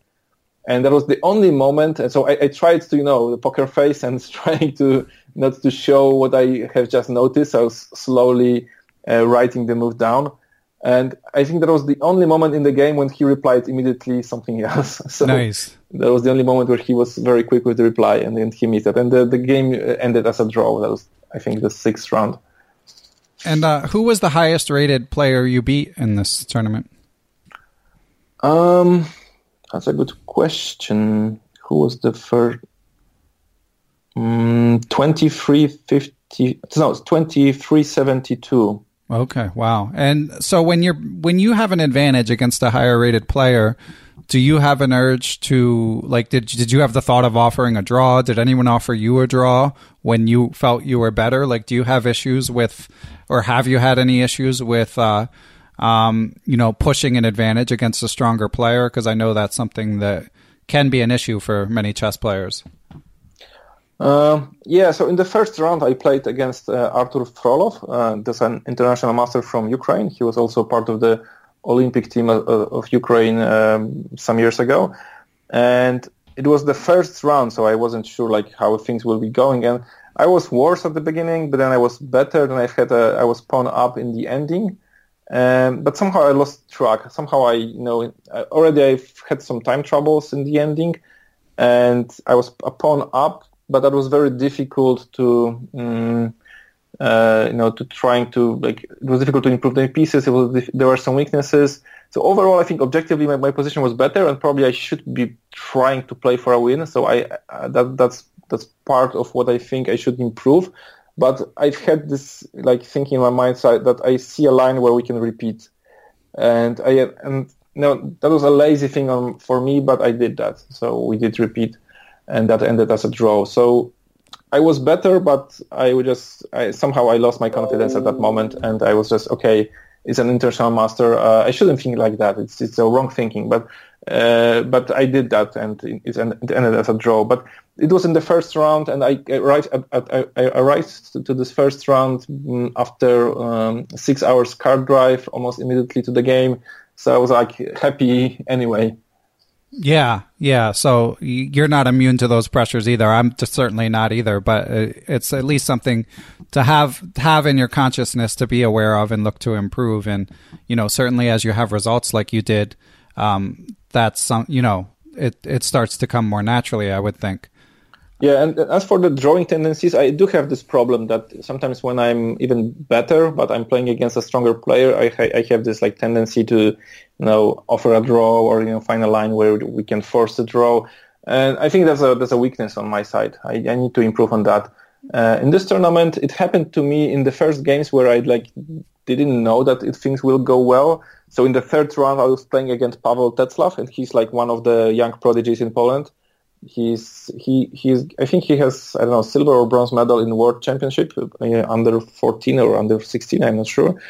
and that was the only moment. And so I, I, tried to, you know, the poker face and trying to not to show what I have just noticed. I was slowly uh, writing the move down, and I think that was the only moment in the game when he replied immediately something else. so nice. That was the only moment where he was very quick with the reply, and then he missed it. And the, the game ended as a draw. That was, I think, the sixth round. And uh, who was the highest rated player you beat in this tournament? Um, that's a good question. Who was the first? Mm, 2350 no 2372 okay wow and so when you're when you have an advantage against a higher rated player do you have an urge to like did did you have the thought of offering a draw did anyone offer you a draw when you felt you were better like do you have issues with or have you had any issues with uh um, you know, pushing an advantage against a stronger player? Because I know that's something that can be an issue for many chess players. Uh, yeah, so in the first round, I played against uh, Artur Frolov. Uh, that's an international master from Ukraine. He was also part of the Olympic team of, of Ukraine um, some years ago, and it was the first round, so I wasn't sure like how things will be going. And I was worse at the beginning, but then I was better. Then I had a, I was pawn up in the ending, um, but somehow I lost track. Somehow I, you know, already I've had some time troubles in the ending, and I was a pawn up, but that was very difficult to, um, uh, you know, to trying to like. It was difficult to improve the pieces. It was there were some weaknesses. So overall, I think objectively my, my position was better, and probably I should be trying to play for a win. So I uh, that that's that's part of what I think I should improve. But I've had this like thinking in my mind side that I see a line where we can repeat, and I and no, that was a lazy thing on, for me, but I did that. So we did repeat, and that ended as a draw. So I was better, but I would just I, somehow I lost my confidence at that moment, and I was just okay. It's an international master. Uh, I shouldn't think like that. It's it's a wrong thinking, but uh, but I did that, and it ended as a draw. But it was in the first round, and I arrived at, at, I arrived to this first round mm, after um, six hours car drive, almost immediately to the game. So I was like happy anyway. Yeah, yeah. So you're not immune to those pressures either. I'm certainly not either. But uh, it's at least something to have have in your consciousness to be aware of and look to improve. And you know, certainly as you have results like you did, um, that's some. You know, it it starts to come more naturally. I would think. Yeah, and as for the drawing tendencies, I do have this problem that sometimes when I'm even better, but I'm playing against a stronger player, I, I have this like tendency to, you know, offer a draw or you know find a line where we can force the draw, and I think that's a that's a weakness on my side. I, I need to improve on that. Uh, in this tournament, it happened to me in the first games where I like didn't know that it, things will go well. So in the third round, I was playing against Pavel Teclaf, and he's like one of the young prodigies in Poland he's he he's I think he has I don't know silver or bronze medal in world championship uh, under 14 or under 16 I'm not sure.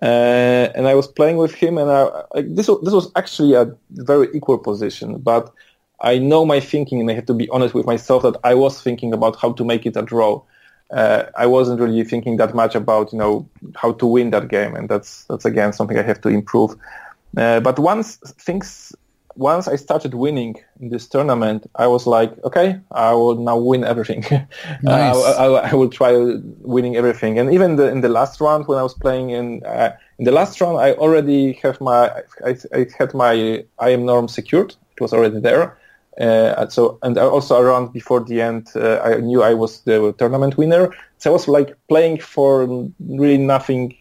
Uh, and I was playing with him and I, this this was actually a very equal position but I know my thinking and I have to be honest with myself that I was thinking about how to make it a draw. Uh, I wasn't really thinking that much about you know how to win that game and that's that's again something I have to improve. Uh, but once things once I started winning in this tournament, I was like, okay, I will now win everything. Nice. uh, I, I, I, will try winning everything. And even the, in the last round, when I was playing in uh, in the last round, I already have my I, I had my IM norm secured. It was already there. Uh, so and also around before the end, uh, I knew I was the tournament winner. So I was like playing for really nothing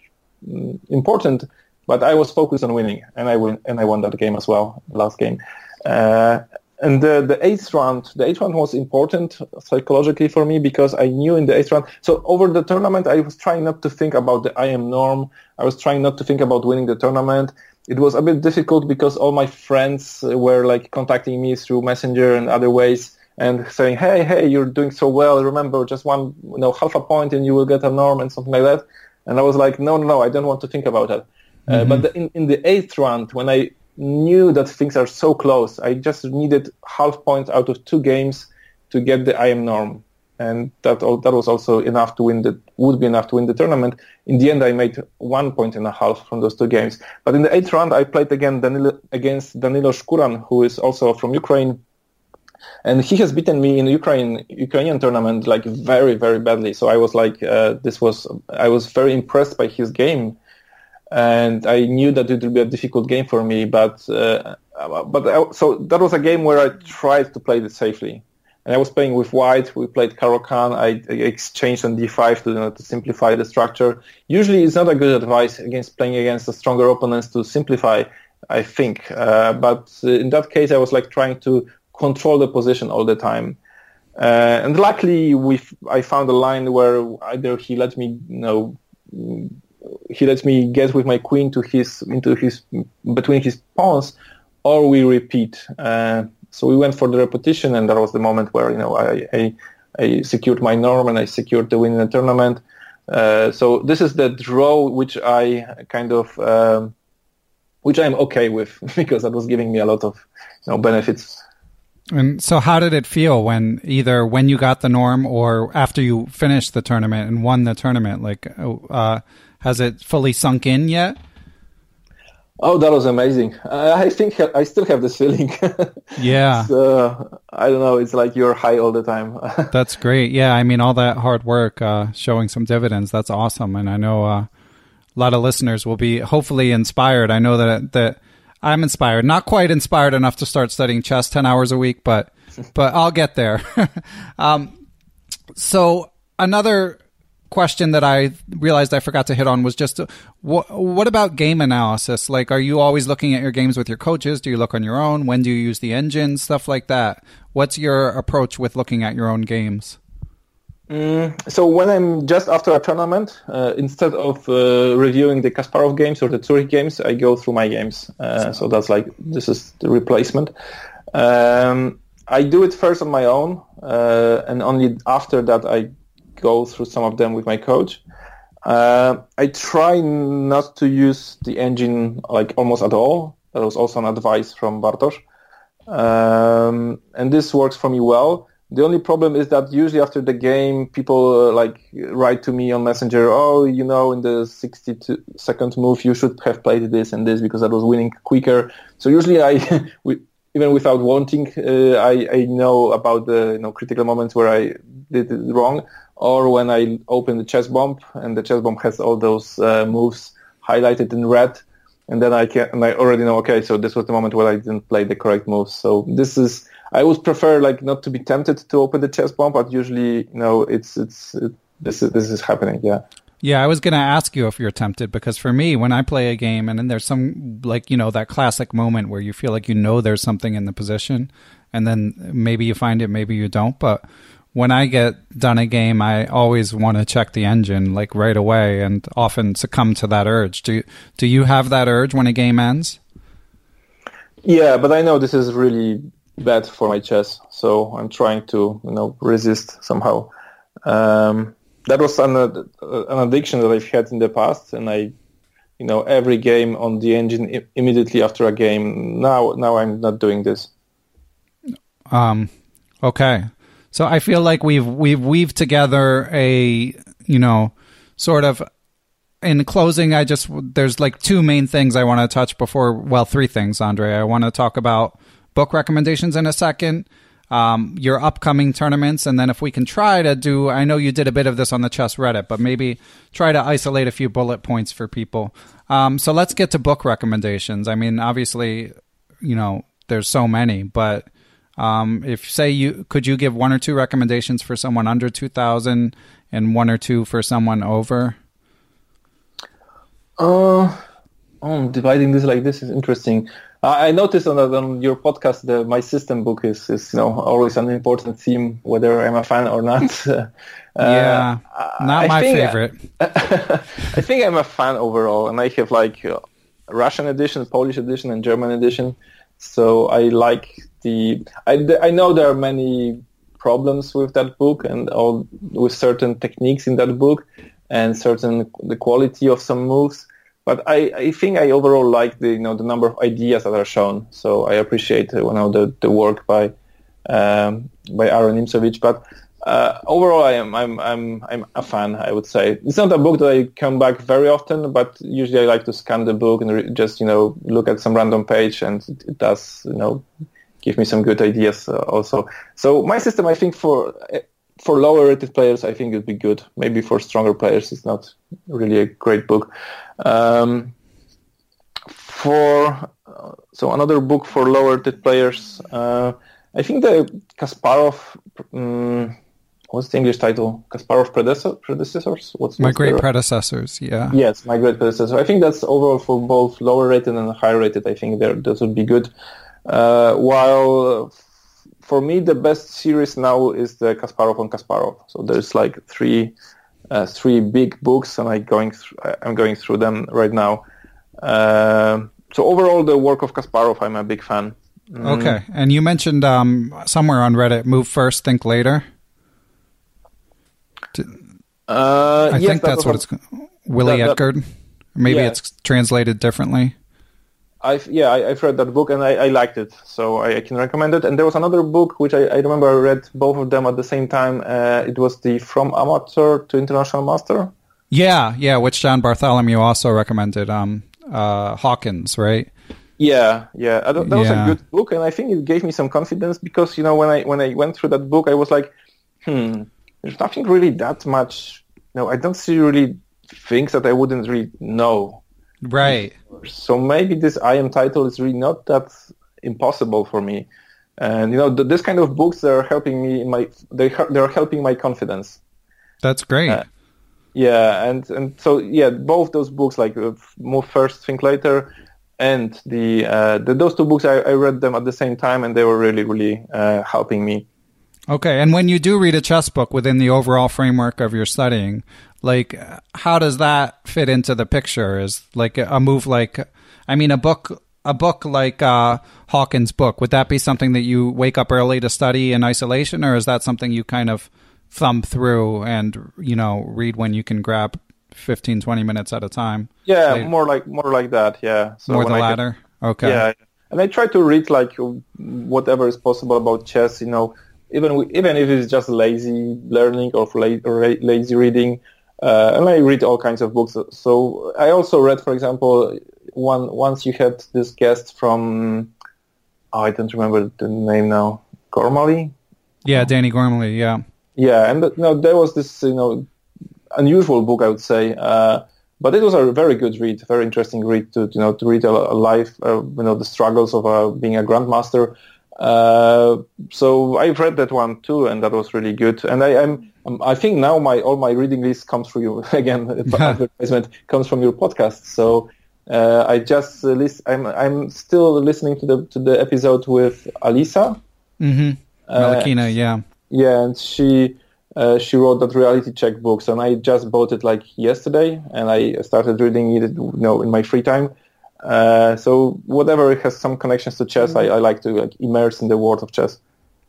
mm, important but I was focused on winning, and I win, and I won that game as well, last game. Uh, and the, the eighth round, the eighth round was important psychologically for me because I knew in the eighth round. So over the tournament, I was trying not to think about the IM norm. I was trying not to think about winning the tournament. It was a bit difficult because all my friends were like contacting me through Messenger and other ways and saying, "Hey, hey, you're doing so well. Remember, just one, you know, half a point, and you will get a norm and something like that." And I was like, "No, no, no, I don't want to think about that." Uh, mm-hmm. but the, in, in the eighth round, when I knew that things are so close, I just needed half points out of two games to get the IM norm, and that that was also enough to win the would be enough to win the tournament. In the end, I made one point and a half from those two games. But in the eighth round, I played again Danilo, against Danilo Shkuran, who is also from Ukraine, and he has beaten me in the Ukraine Ukrainian tournament like very very badly. So I was like, uh, this was I was very impressed by his game and I knew that it would be a difficult game for me. But uh, but I, so that was a game where I tried to play it safely. And I was playing with white. We played Caro-Kann. I, I exchanged on d5 to, you know, to simplify the structure. Usually, it's not a good advice against playing against the stronger opponents to simplify. I think, uh, but in that case, I was like trying to control the position all the time. Uh, and luckily, we I found a line where either he let me, you know, he lets me get with my queen to his into his between his pawns, or we repeat. Uh, so we went for the repetition, and that was the moment where you know I, I, I secured my norm and I secured the win in the tournament. Uh, so this is the draw which I kind of um, which I'm okay with because that was giving me a lot of you know benefits. And so, how did it feel when either when you got the norm or after you finished the tournament and won the tournament? Like, uh, has it fully sunk in yet? Oh, that was amazing. I think I still have this feeling. yeah. So, I don't know. It's like you're high all the time. that's great. Yeah. I mean, all that hard work uh, showing some dividends. That's awesome. And I know uh, a lot of listeners will be hopefully inspired. I know that that I'm inspired. Not quite inspired enough to start studying chess 10 hours a week, but but I'll get there. um, so another question that I realized I forgot to hit on was just uh, what, what about game analysis? Like, are you always looking at your games with your coaches? Do you look on your own? When do you use the engine? Stuff like that. What's your approach with looking at your own games? Mm, so when I'm just after a tournament, uh, instead of uh, reviewing the Kasparov games or the Zurich games, I go through my games. Uh, so that's like this is the replacement. Um, I do it first on my own, uh, and only after that I go through some of them with my coach. Uh, I try not to use the engine like almost at all. That was also an advice from Bartosz. Um, and this works for me well. The only problem is that usually after the game, people uh, like write to me on Messenger, oh, you know, in the 62 second move, you should have played this and this because I was winning quicker. So usually I, even without wanting, uh, I, I know about the you know, critical moments where I did it wrong or when I open the ChessBomb and the ChessBomb has all those uh, moves highlighted in red, and then I can and I already know okay, so this was the moment where I didn't play the correct moves. So this is I would prefer like not to be tempted to open the ChessBomb, but usually, you know, it's it's it, this is this is happening. Yeah. Yeah, I was going to ask you if you're tempted because for me, when I play a game and then there's some like you know that classic moment where you feel like you know there's something in the position, and then maybe you find it, maybe you don't, but when I get done a game, I always want to check the engine like right away, and often succumb to that urge. Do do you have that urge when a game ends? Yeah, but I know this is really bad for my chess, so I'm trying to you know resist somehow. Um, that was an an addiction that I've had in the past, and I, you know, every game on the engine I- immediately after a game. Now, now I'm not doing this. Um, okay. So I feel like we've we've weaved together a you know sort of in closing. I just there's like two main things I want to touch before. Well, three things, Andre. I want to talk about book recommendations in a second. Um, your upcoming tournaments, and then if we can try to do, I know you did a bit of this on the chess Reddit, but maybe try to isolate a few bullet points for people. Um, so let's get to book recommendations. I mean, obviously, you know, there's so many, but um, if say you could you give one or two recommendations for someone under 2000 and one or two for someone over? Uh, oh, dividing this like this is interesting. I noticed on, on your podcast the my system book is, is you know always an important theme whether I'm a fan or not. uh, yeah, not I my think- favorite. I think I'm a fan overall, and I have like uh, Russian edition, Polish edition, and German edition. So I like the. I, I know there are many problems with that book and all with certain techniques in that book and certain the quality of some moves. But I, I think I overall like the you know the number of ideas that are shown. So I appreciate uh, you know the, the work by um, by Aron Nimzowitsch. But uh, overall, I am I'm I'm I'm a fan. I would say it's not a book that I come back very often, but usually I like to scan the book and re- just you know look at some random page, and it does you know give me some good ideas uh, also. So my system, I think for for lower rated players, I think it'd be good. Maybe for stronger players, it's not really a great book. Um, for uh, so another book for lower rated players, uh, I think the Kasparov. Um, what's the English title? Kasparov predecessor, predecessors. What's My great the- predecessors. Yeah. Yes, my great predecessor. I think that's overall for both lower rated and higher rated. I think there those would be good. Uh, while uh, for me the best series now is the Kasparov on Kasparov. So there's like three uh, three big books, and I going th- I'm going through them right now. Um so overall, the work of Kasparov, I'm a big fan. Mm. Okay. And you mentioned um, somewhere on Reddit, move first, think later. Uh, I yes, think that that's what it's Willie that- that- Edgard. Maybe Yeah. it's translated differently. I've yeah, I, I've read that book and I, I liked it, so I, I can recommend it. And there was another book which I, I remember I read both of them at the same time. Uh, it was the From Amateur to International Master. Yeah, yeah, which John Bartholomew also recommended. Um, uh, Hawkins, right? Yeah, yeah, that was Yeah. a good book, and I think it gave me some confidence because you know when I when I went through that book, I was like, hmm, there's nothing really that much. No, I don't see really things that I wouldn't really know. Right. So maybe this I am title is really not that impossible for me. And you know, th- this kind of books are helping me in my they he- they're helping my confidence. That's great. Uh, Yeah, and and so yeah, both those books like uh, Move First, Think Later, and the, uh, the those two books I, I read them at the same time, and they were really really uh, helping me. Okay, and when you do read a chess book within the overall framework of your studying, like how does that fit into the picture? Is like a move like I mean a book a book like uh, Hawkins' book would that be something that you wake up early to study in isolation, or is that something you kind of thumb through and you know read when you can grab 15, 20 minutes at a time? Yeah, Later. more like more like that. Yeah, so More the I get- Okay. Yeah, and I try to read like whatever is possible about chess. You know, even even if it's just lazy learning or, la- lazy reading. Uh, and I read all kinds of books. So I also read, for example, one once you had this guest from oh, I don't remember the name now, Gormally. Yeah, Danny Gormally. Yeah. Yeah, and you know there was this you know unusual book I would say, uh, but it was a very good read, very interesting read to you know to read a, a life, uh, you know the struggles of uh, being a grandmaster. Uh, so I've read that one too, and that was really good. And I, am I think now my all my reading list comes from you again. advertisement comes from your podcast. So uh, I just uh, list, I'm I'm still listening to the to the episode with Alisa. Mm-hmm. Uh, Melekhina, yeah, yeah, and she uh, she wrote that reality check books, and I just bought it like yesterday, and I started reading it, you know, in my free time. Uh, so whatever has some connections to chess, I, I, like to like immerse in the world of chess.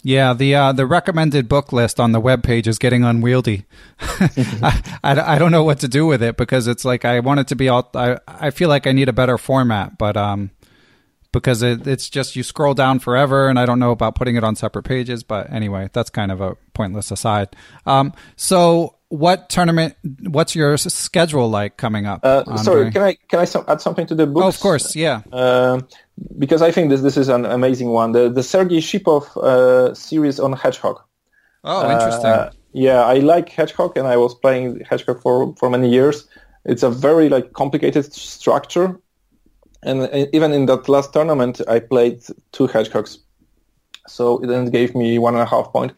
Yeah, the uh, the recommended book list on the web page is getting unwieldy. I, I, I, don't know what to do with it because it's like I want it to be all. I I feel like I need a better format, but um, because it, it's just you scroll down forever, and I don't know about putting it on separate pages. But anyway, that's kind of a pointless aside. Um, so what tournament? What's your schedule like coming up? Uh, sorry, can I can I add something to the book? Oh, of course, yeah. Uh, because I think this this is an amazing one. The the Sergei Shipov uh, series on Hedgehog. Oh, interesting. Uh, yeah, I like Hedgehog, and I was playing Hedgehog for for many years. It's a very like complicated structure, and even in that last tournament, I played two hedgehogs, so it gave me one and a half point.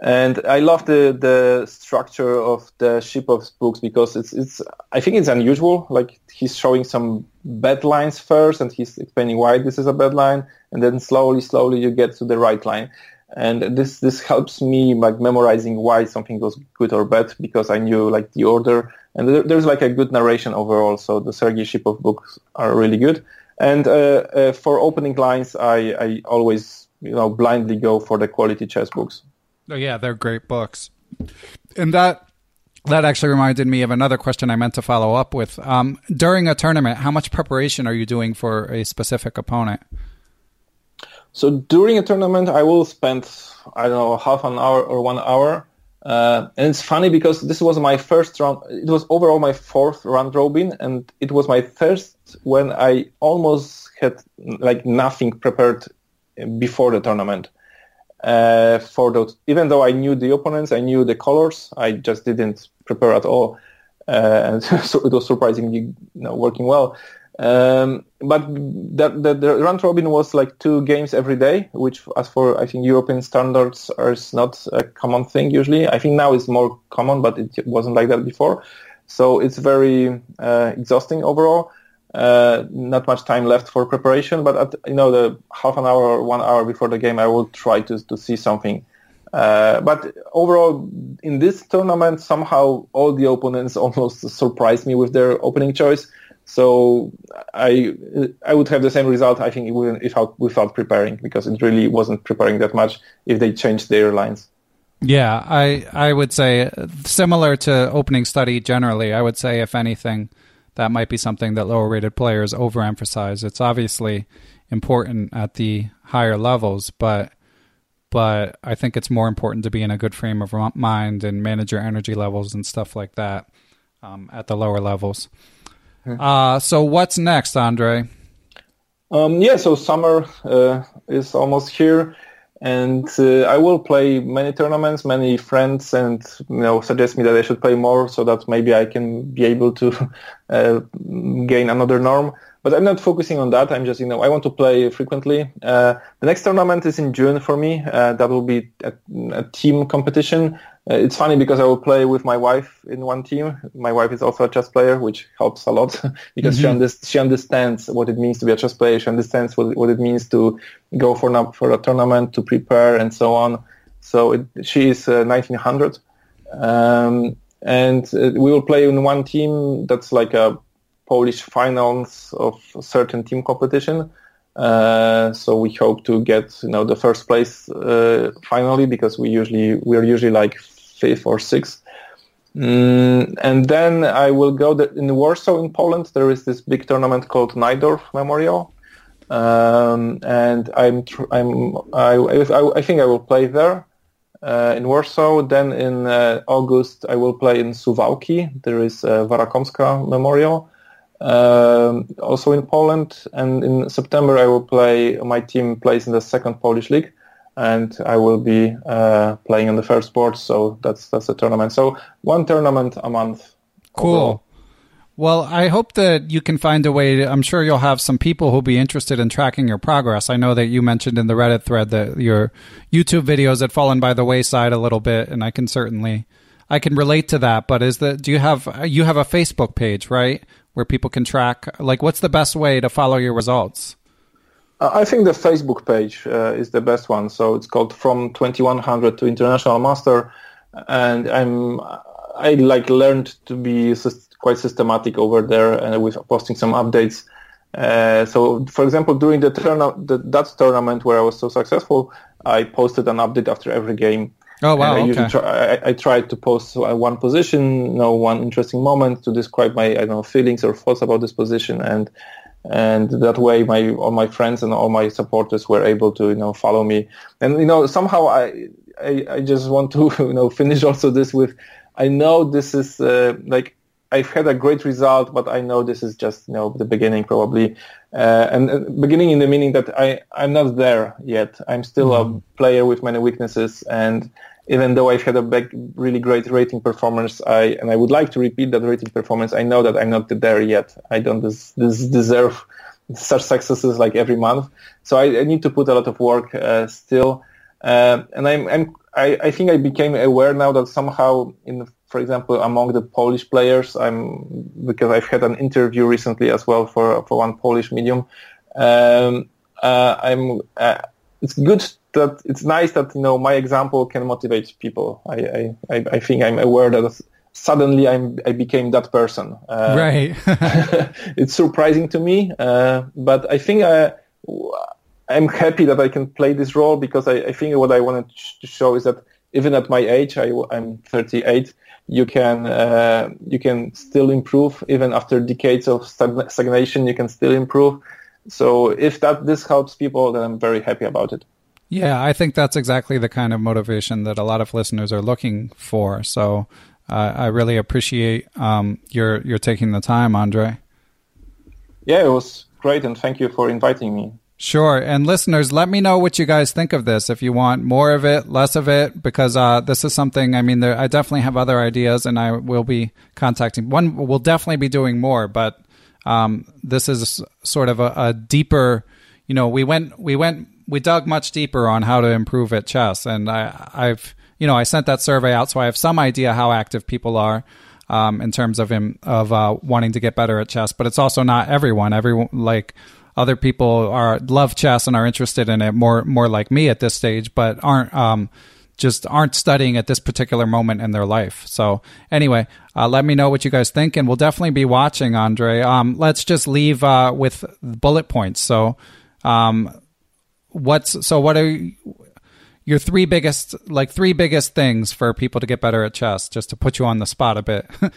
And I love the the structure of the Shipov's books because it's it's I think it's unusual. Like he's showing some bad lines first, and he's explaining why this is a bad line, and then slowly, slowly you get to the right line. And this this helps me like memorizing why something was good or bad because I knew like the order and there, there's like a good narration overall. So the Sergei Shipov books are really good. And uh, uh, for opening lines, I, I always you know blindly go for the quality chess books. Oh yeah, they're great books. And that that actually reminded me of another question I meant to follow up with. Um, during a tournament, how much preparation are you doing for a specific opponent? So during a tournament, I will spend I don't know half an hour or one hour uh, and it's funny because this was my first round. It was overall my fourth round robin, and it was my first when I almost had like nothing prepared before the tournament. Uh, for those, even though I knew the opponents, I knew the colors, I just didn't prepare at all, uh, and so it was surprisingly you know, working well. Um, but that, the, the round robin was like two games every day, which, as for I think European standards, is not a common thing usually. I think now it's more common, but it wasn't like that before. So it's very uh, exhausting overall. Uh, not much time left for preparation, but at you know the half an hour or one hour before the game, I will try to to see something. Uh, but overall, in this tournament, somehow all the opponents almost surprised me with their opening choice. So I I would have the same result. I think without without preparing because it really wasn't preparing that much if they changed their lines. Yeah, I I would say similar to opening study generally. I would say if anything, that might be something that lower rated players overemphasize. It's obviously important at the higher levels, but but I think it's more important to be in a good frame of mind and manage your energy levels and stuff like that um, at the lower levels. Uh, so what's next, Andre? Um, yeah, so summer uh, is almost here, and uh, I will play many tournaments. Many friends and you know suggest me that I should play more, so that maybe I can be able to uh, gain another norm. But I'm not focusing on that. I'm just you know I want to play frequently. Uh, the next tournament is in June for me. Uh, that will be a, a team competition. Uh, it's funny because I will play with my wife in one team. My wife is also a chess player, which helps a lot because mm-hmm. she, under- she understands what it means to be a chess player. She understands what, what it means to go for, na- for a tournament, to prepare, and so on. So it, she is uh, 1900. Um, and uh, we will play in one team that's like a Polish finals of certain team competition. Uh, so we hope to get you know the first place uh, finally because we usually we are usually like fifth or sixth. Mm, and then I will go the, in Warsaw in Poland. There is this big tournament called Najdorf Memorial, um, and I'm tr- I'm I, I, I, think I will play there uh, in Warsaw. Then in uh, August I will play in Suwałki. There is uh, Wara-Komska Memorial, also in Poland. And in September I will play. My team plays in the second Polish league and I will be uh, playing on the first board. So that's that's the tournament. So one tournament a month. Cool. Well, I hope that you can find a way. To, I'm sure you'll have some people who'll be interested in tracking your progress. I know that you mentioned in the Reddit thread that your YouTube videos had fallen by the wayside a little bit, and I can certainly I can relate to that. But is that do you have you have a Facebook page right where people can track? Like, what's the best way to follow your results? I think the Facebook page uh, is the best one. So it's called From 2100 to International Master, and I'm I like learned to be quite systematic over there and with posting some updates. Uh, so, for example, during the, turn- the that tournament where I was so successful, I posted an update after every game. Oh wow! I, okay. try, I, I tried to post one position, you know, one interesting moment to describe my I don't know feelings or thoughts about this position, and and that way my all my friends and all my supporters were able to you know follow me. And you know somehow I I, I just want to you know finish also this with I know this is uh, like I've had a great result, but I know this is just you know the beginning probably, uh, and uh, beginning in the meaning that I I'm not there yet. I'm still mm-hmm. a player with many weaknesses, and even though I've had a big, really great rating performance, I and I would like to repeat that rating performance. I know that I'm not there yet. I don't des- des- deserve such successes like every month, so I, I need to put a lot of work uh, still. Uh, and I'm, I'm I, I think I became aware now that somehow in for example, among the Polish players, I'm because I've had an interview recently as well for for one Polish medium. Um, uh, I'm. Uh, it's good that it's nice that you know my example can motivate people. I I, I think I'm aware that suddenly I'm I became that person. Uh, right. it's surprising to me, uh, but I think I. I'm happy that I can play this role because I, I think what I wanted to show is that even at my age, I, am 38, you can uh, you can still improve even after decades of stagnation. You can still improve. So if that this helps people, then I'm very happy about it. Yeah, I think that's exactly the kind of motivation that a lot of listeners are looking for. So uh, I really appreciate um, your your taking the time, Andre. Yeah, it was great, and thank you for inviting me. Sure. And listeners, let me know what you guys think of this. If you want more of it, less of it, because uh, this is something, I mean, there, I definitely have other ideas and I will be contacting. One, we'll definitely be doing more, but um, this is sort of a, a, deeper, you know, we went, we went, we dug much deeper on how to improve at chess. And I, I've, you know, I sent that survey out, so I have some idea how active people are. Um, in terms of him of uh, wanting to get better at chess, but it's also not everyone. Everyone like other people are love chess and are interested in it more more like me at this stage, but aren't um, just aren't studying at this particular moment in their life. So anyway, uh, let me know what you guys think, and we'll definitely be watching, Andre. Um, let's just leave uh, with bullet points. So, um, what's so what are your three biggest like three biggest things for people to get better at chess? Just to put you on the spot a bit.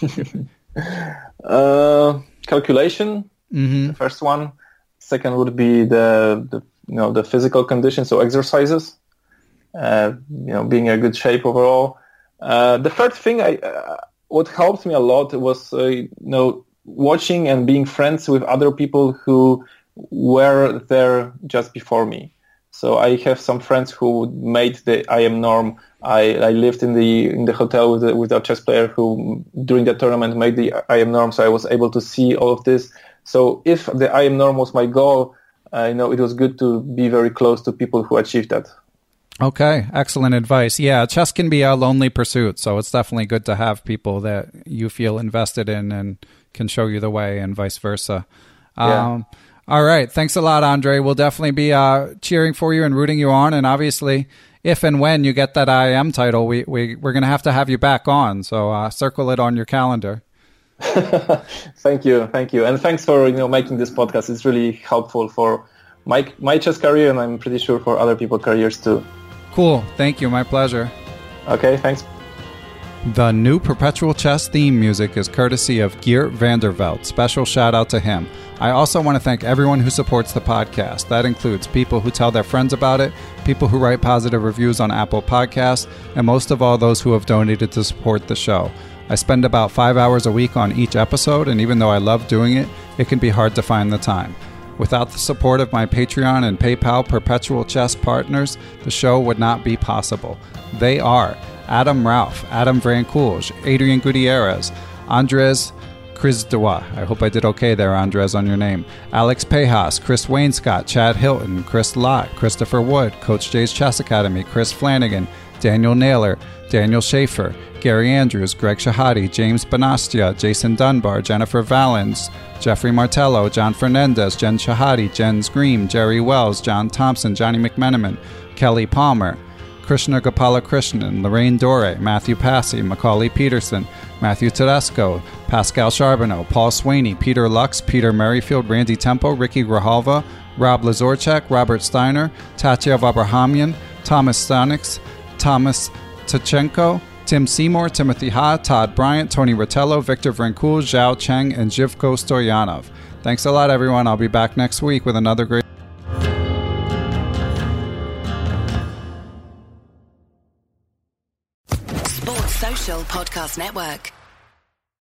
uh, calculation Mm-hmm. The first one. Second would be the, the you know the physical conditions, so exercises. Uh, you know, being in good shape overall. Uh, the third thing, I uh, what helped me a lot was uh, you know watching and being friends with other people who were there just before me. So I have some friends who made the IM norm. I, I lived in the in the hotel with the, with a chess player who during the tournament made the IM norm. So I was able to see all of this. So if the IM norm was my goal, I know it was good to be very close to people who achieved that. Okay, excellent advice. Yeah, chess can be a lonely pursuit, so it's definitely good to have people that you feel invested in and can show you the way, and vice versa. Yeah. Um, all right, thanks a lot, Andre. We'll definitely be uh, cheering for you and rooting you on, and obviously, if and when you get that IM title, we, we we're going to have to have you back on. So uh, circle it on your calendar. thank you, thank you, and thanks for you know making this podcast. It's really helpful for my my chess career, and I'm pretty sure for other people's careers too. Cool, thank you, my pleasure. Okay, thanks. The new Perpetual Chess theme music is courtesy of Geert Vanderveld. Special shout out to him. I also want to thank everyone who supports the podcast. That includes people who tell their friends about it, people who write positive reviews on Apple Podcasts, and most of all, those who have donated to support the show. I spend about five hours a week on each episode, and even though I love doing it, it can be hard to find the time. Without the support of my Patreon and PayPal Perpetual Chess partners, the show would not be possible. They are Adam Ralph, Adam Van Coolge, Adrian Gutierrez, Andres Chris Dewa. I hope I did okay there, Andres, on your name. Alex Pejas, Chris Wainscott, Chad Hilton, Chris Lott, Christopher Wood, Coach Jay's Chess Academy, Chris Flanagan, Daniel Naylor, Daniel Schaefer, Gary Andrews, Greg Shahade, James Banastia, Jason Dunbar, Jennifer Valens, Jeffrey Martello, John Fernandez, Jen Shahade, Jens Green, Jerry Wells, John Thompson, Johnny McMenamin, Kelly Palmer, Krishna Gopala Krishnan, Lorraine Dore, Matthew Passy, Macauley Peterson, Matthew Tedesco, Pascal Charbonneau, Paul Swaney, Peter Lux, Peter Merrifield, Randy Tempo, Ricky Grahalva, Rob Lazorchak, Robert Steiner, Tatev Abrahamyan, Thomas Stanix, Thomas Tachenko, Tim Seymour, Timothy Ha, Todd Bryant, Tony Rotello, Victor Vrankul, Zhao Cheng, and Zhivko Stoyanov. Thanks a lot, everyone. I'll be back next week with another great. Sports Social Podcast Network.